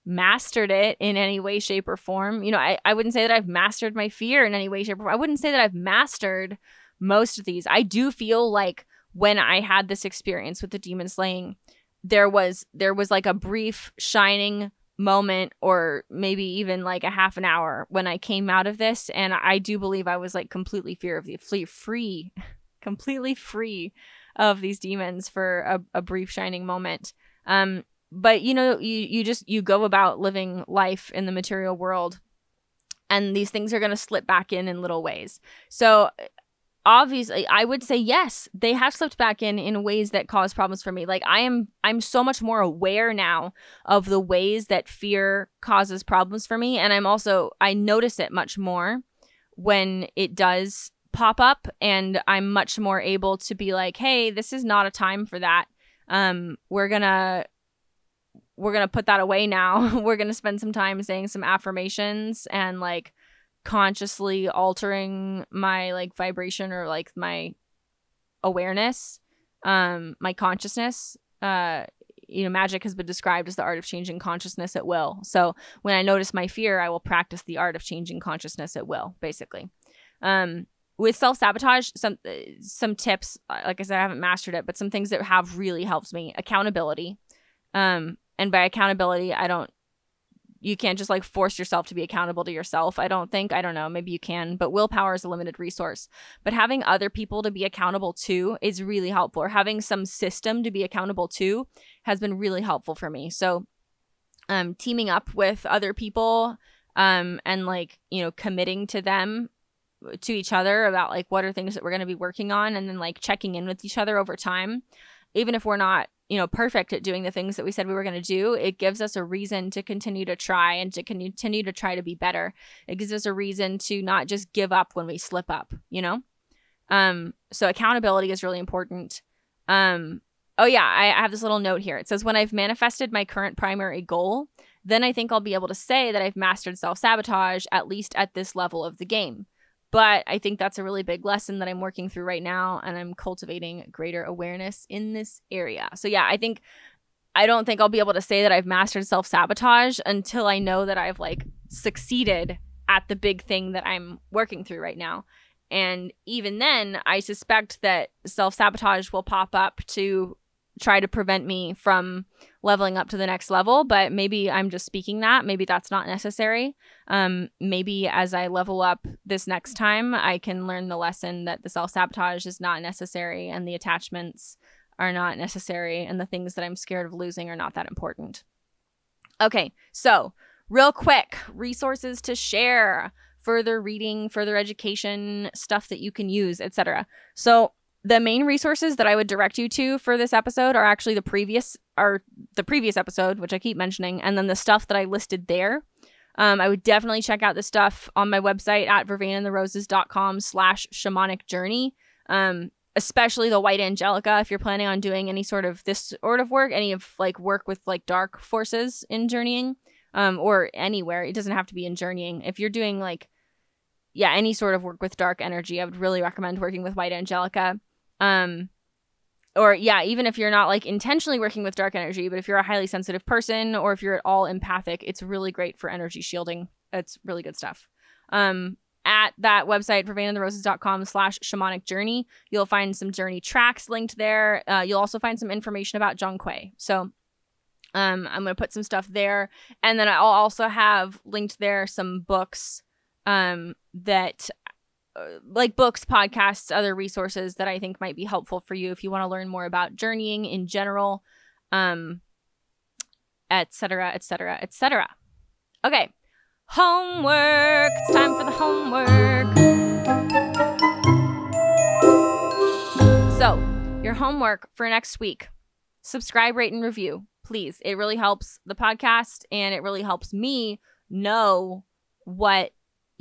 mastered it in any way, shape, or form. You know, I, I wouldn't say that I've mastered my fear in any way, shape, or form. I wouldn't say that I've mastered most of these. I do feel like when I had this experience with the demon slaying, there was there was like a brief shining moment or maybe even like a half an hour when I came out of this and I do believe I was like completely fear of the free free completely free of these demons for a, a brief shining moment. Um but you know you you just you go about living life in the material world and these things are going to slip back in in little ways. So obviously I would say yes, they have slipped back in in ways that cause problems for me. Like I am I'm so much more aware now of the ways that fear causes problems for me and I'm also I notice it much more when it does pop up and I'm much more able to be like, "Hey, this is not a time for that. Um we're to we're to put that away now. we're to spend some time saying some affirmations and like consciously altering my like vibration or like my awareness um my consciousness uh you know magic has been described as the art of changing consciousness at will. So when i notice my fear i will practice the art of changing consciousness at will basically. Um with self-sabotage some uh, some tips uh, like i said i haven't mastered it but some things that have really helped me accountability. Um and by accountability i don't you can't just like force yourself to be accountable to yourself. I don't think. I don't know. Maybe you can, but willpower is a limited resource. But having other people to be accountable to is really helpful. Or having some system to be accountable to has been really helpful for me. So, um, teaming up with other people, um, and like you know, committing to them to each other about like what are things that we're going to be working on and then like checking in with each other over time even if we're not you know, perfect at doing the things that we said we were going to do, it gives us a reason to continue to try and to continue to try to be better. It gives us a reason to not just give up when we slip up, you know? Um, so accountability is really important. Um, oh yeah, I, I have this little note here. It says, when I've manifested my current primary goal, then I think I'll be able to say that I've mastered self sabotage, at least at this level of the game. But I think that's a really big lesson that I'm working through right now, and I'm cultivating greater awareness in this area. So, yeah, I think I don't think I'll be able to say that I've mastered self sabotage until I know that I've like succeeded at the big thing that I'm working through right now. And even then, I suspect that self sabotage will pop up to try to prevent me from leveling up to the next level but maybe i'm just speaking that maybe that's not necessary. Um, maybe as i level up this next time i can learn the lesson that the self-sabotage is not necessary and the attachments are not necessary and the things that i'm scared of losing are not that important. Okay so real quick resources to share further reading further education stuff that you can use etc so the main resources that I would direct you to for this episode are actually the previous are the previous episode, which I keep mentioning, and then the stuff that I listed there. Um, I would definitely check out the stuff on my website at vervainandtheroses.com slash shamanic journey. Um, especially the white angelica if you're planning on doing any sort of this sort of work, any of like work with like dark forces in journeying, um, or anywhere. It doesn't have to be in journeying. If you're doing like yeah, any sort of work with dark energy, I would really recommend working with white angelica. Um, or yeah, even if you're not like intentionally working with dark energy, but if you're a highly sensitive person or if you're at all empathic, it's really great for energy shielding. It's really good stuff. Um, at that website, vervainandtheroses.com slash shamanic journey, you'll find some journey tracks linked there. Uh, you'll also find some information about Zhong Kui. So um, I'm going to put some stuff there. And then I'll also have linked there some books um, that like books, podcasts, other resources that I think might be helpful for you if you want to learn more about journeying in general, um, etc., etc., etc. Okay, homework. It's time for the homework. So, your homework for next week: subscribe, rate, and review, please. It really helps the podcast, and it really helps me know what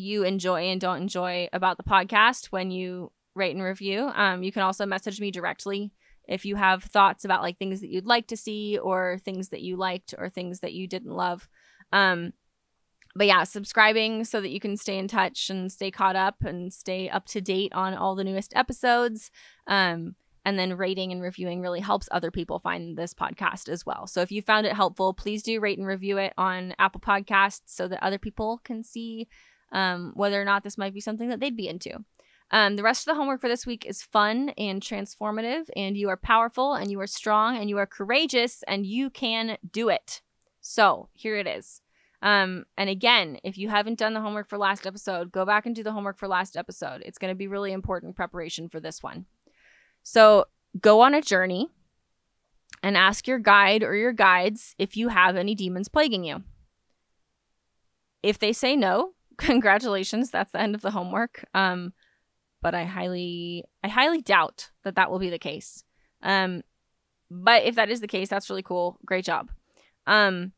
you enjoy and don't enjoy about the podcast when you rate and review. Um, you can also message me directly if you have thoughts about like things that you'd like to see or things that you liked or things that you didn't love. Um, but yeah, subscribing so that you can stay in touch and stay caught up and stay up to date on all the newest episodes. Um, and then rating and reviewing really helps other people find this podcast as well. So if you found it helpful, please do rate and review it on Apple Podcasts so that other people can see um, whether or not this might be something that they'd be into. Um, the rest of the homework for this week is fun and transformative, and you are powerful, and you are strong, and you are courageous, and you can do it. So here it is. Um, and again, if you haven't done the homework for last episode, go back and do the homework for last episode. It's going to be really important preparation for this one. So go on a journey and ask your guide or your guides if you have any demons plaguing you. If they say no, congratulations, that's the end of the homework. Um, but I highly, I highly doubt that that will be the case. Um, but if that is the case, that's really cool. Great job. Um,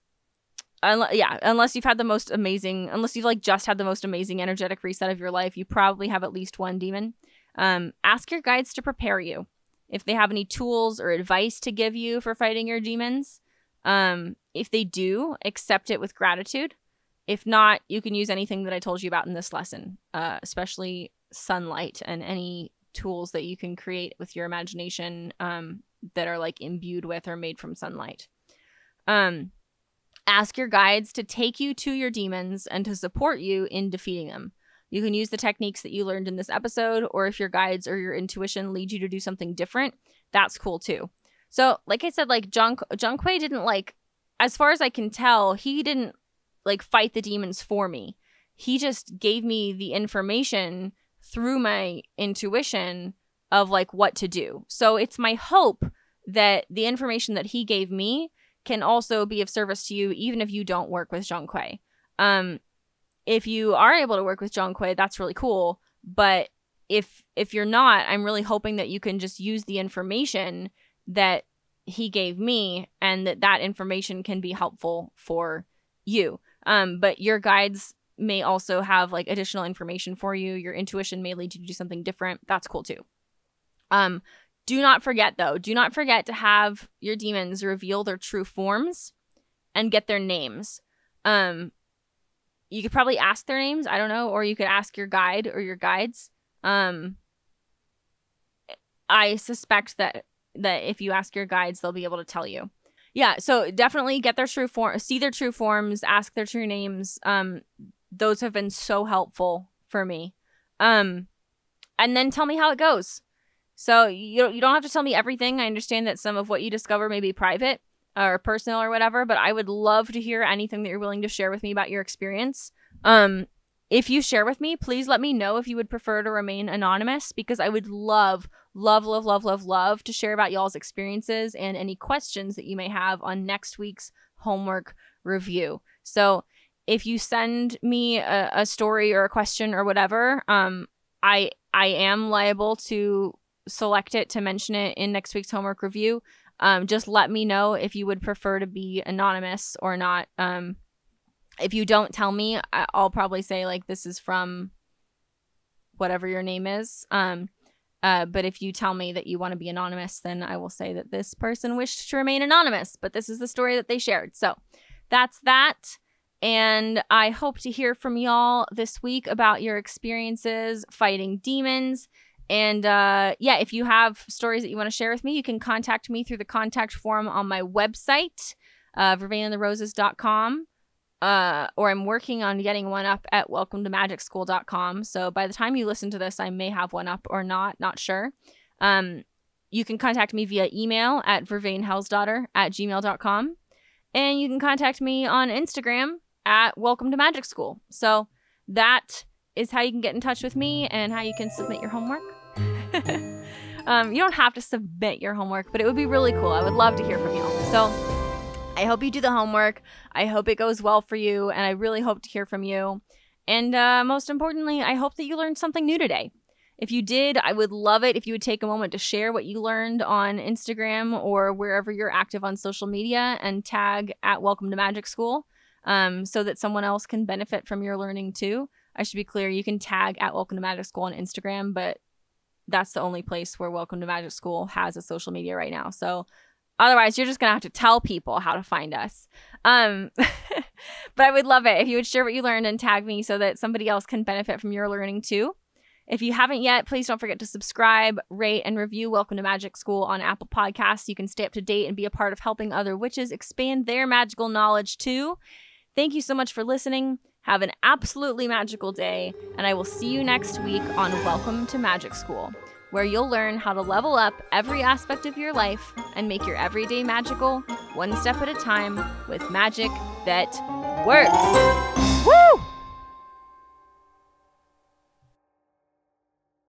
yeah, unless you've had the most amazing, unless you've like just had the most amazing energetic reset of your life, you probably have at least one demon. Um, ask your guides to prepare you if they have any tools or advice to give you for fighting your demons. Um, if they do, accept it with gratitude. If not, you can use anything that I told you about in this lesson, uh, especially sunlight and any tools that you can create with your imagination um, that are like imbued with or made from sunlight. Um, ask your guides to take you to your demons and to support you in defeating them. You can use the techniques that you learned in this episode, or if your guides or your intuition lead you to do something different, that's cool too. So, like I said, like John Zhong Kui didn't like, as far as I can tell, he didn't like fight the demons for me. He just gave me the information through my intuition of like what to do. So it's my hope that the information that he gave me can also be of service to you, even if you don't work with Zhong Kui. Um, if you are able to work with Zhong Kui, that's really cool. But if if you're not, I'm really hoping that you can just use the information that he gave me, and that that information can be helpful for you. Um, but your guides may also have like additional information for you. Your intuition may lead you to do something different. That's cool too. Um, do not forget though, do not forget to have your demons reveal their true forms and get their names. Um, you could probably ask their names, I don't know, or you could ask your guide or your guides. Um, I suspect that that if you ask your guides, they'll be able to tell you yeah so definitely get their true form see their true forms ask their true names. Um those have been so helpful for me. Um and then tell me how it goes. So you you don't have to tell me everything. I understand that some of what you discover may be private or personal or whatever but i would love to hear anything that you're willing to share with me about your experience. Um if you share with me, please let me know if you would prefer to remain anonymous because I would love, love, love, love, love, love to share about y'all's experiences and any questions that you may have on next week's homework review. So if you send me a, a story or a question or whatever, um, I I am liable to select it to mention it in next week's homework review. Um, just let me know if you would prefer to be anonymous or not. Um, if you don't tell me, I'll probably say like this is from whatever your name is. Um, uh, but if you tell me that you want to be anonymous, then I will say that this person wished to remain anonymous. But this is the story that they shared. So that's that. And I hope to hear from y'all this week about your experiences fighting demons. And uh, yeah, if you have stories that you want to share with me, you can contact me through the contact form on my website, uh, vervainandtheroses.com uh, or I'm working on getting one up at welcome to. So by the time you listen to this, I may have one up or not, not sure. Um, you can contact me via email at vervainhellsdaughter at gmail.com. And you can contact me on Instagram at welcome to magic school. So that is how you can get in touch with me and how you can submit your homework. um, you don't have to submit your homework, but it would be really cool. I would love to hear from y'all. So I hope you do the homework. I hope it goes well for you, and I really hope to hear from you. And uh, most importantly, I hope that you learned something new today. If you did, I would love it if you would take a moment to share what you learned on Instagram or wherever you're active on social media and tag at Welcome to Magic School um, so that someone else can benefit from your learning too. I should be clear, you can tag at Welcome to Magic School on Instagram, but that's the only place where Welcome to Magic School has a social media right now. So Otherwise, you're just gonna have to tell people how to find us. Um, but I would love it if you would share what you learned and tag me so that somebody else can benefit from your learning too. If you haven't yet, please don't forget to subscribe, rate, and review Welcome to Magic School on Apple Podcasts. You can stay up to date and be a part of helping other witches expand their magical knowledge too. Thank you so much for listening. Have an absolutely magical day, and I will see you next week on Welcome to Magic School where you'll learn how to level up every aspect of your life and make your everyday magical, one step at a time, with magic that works.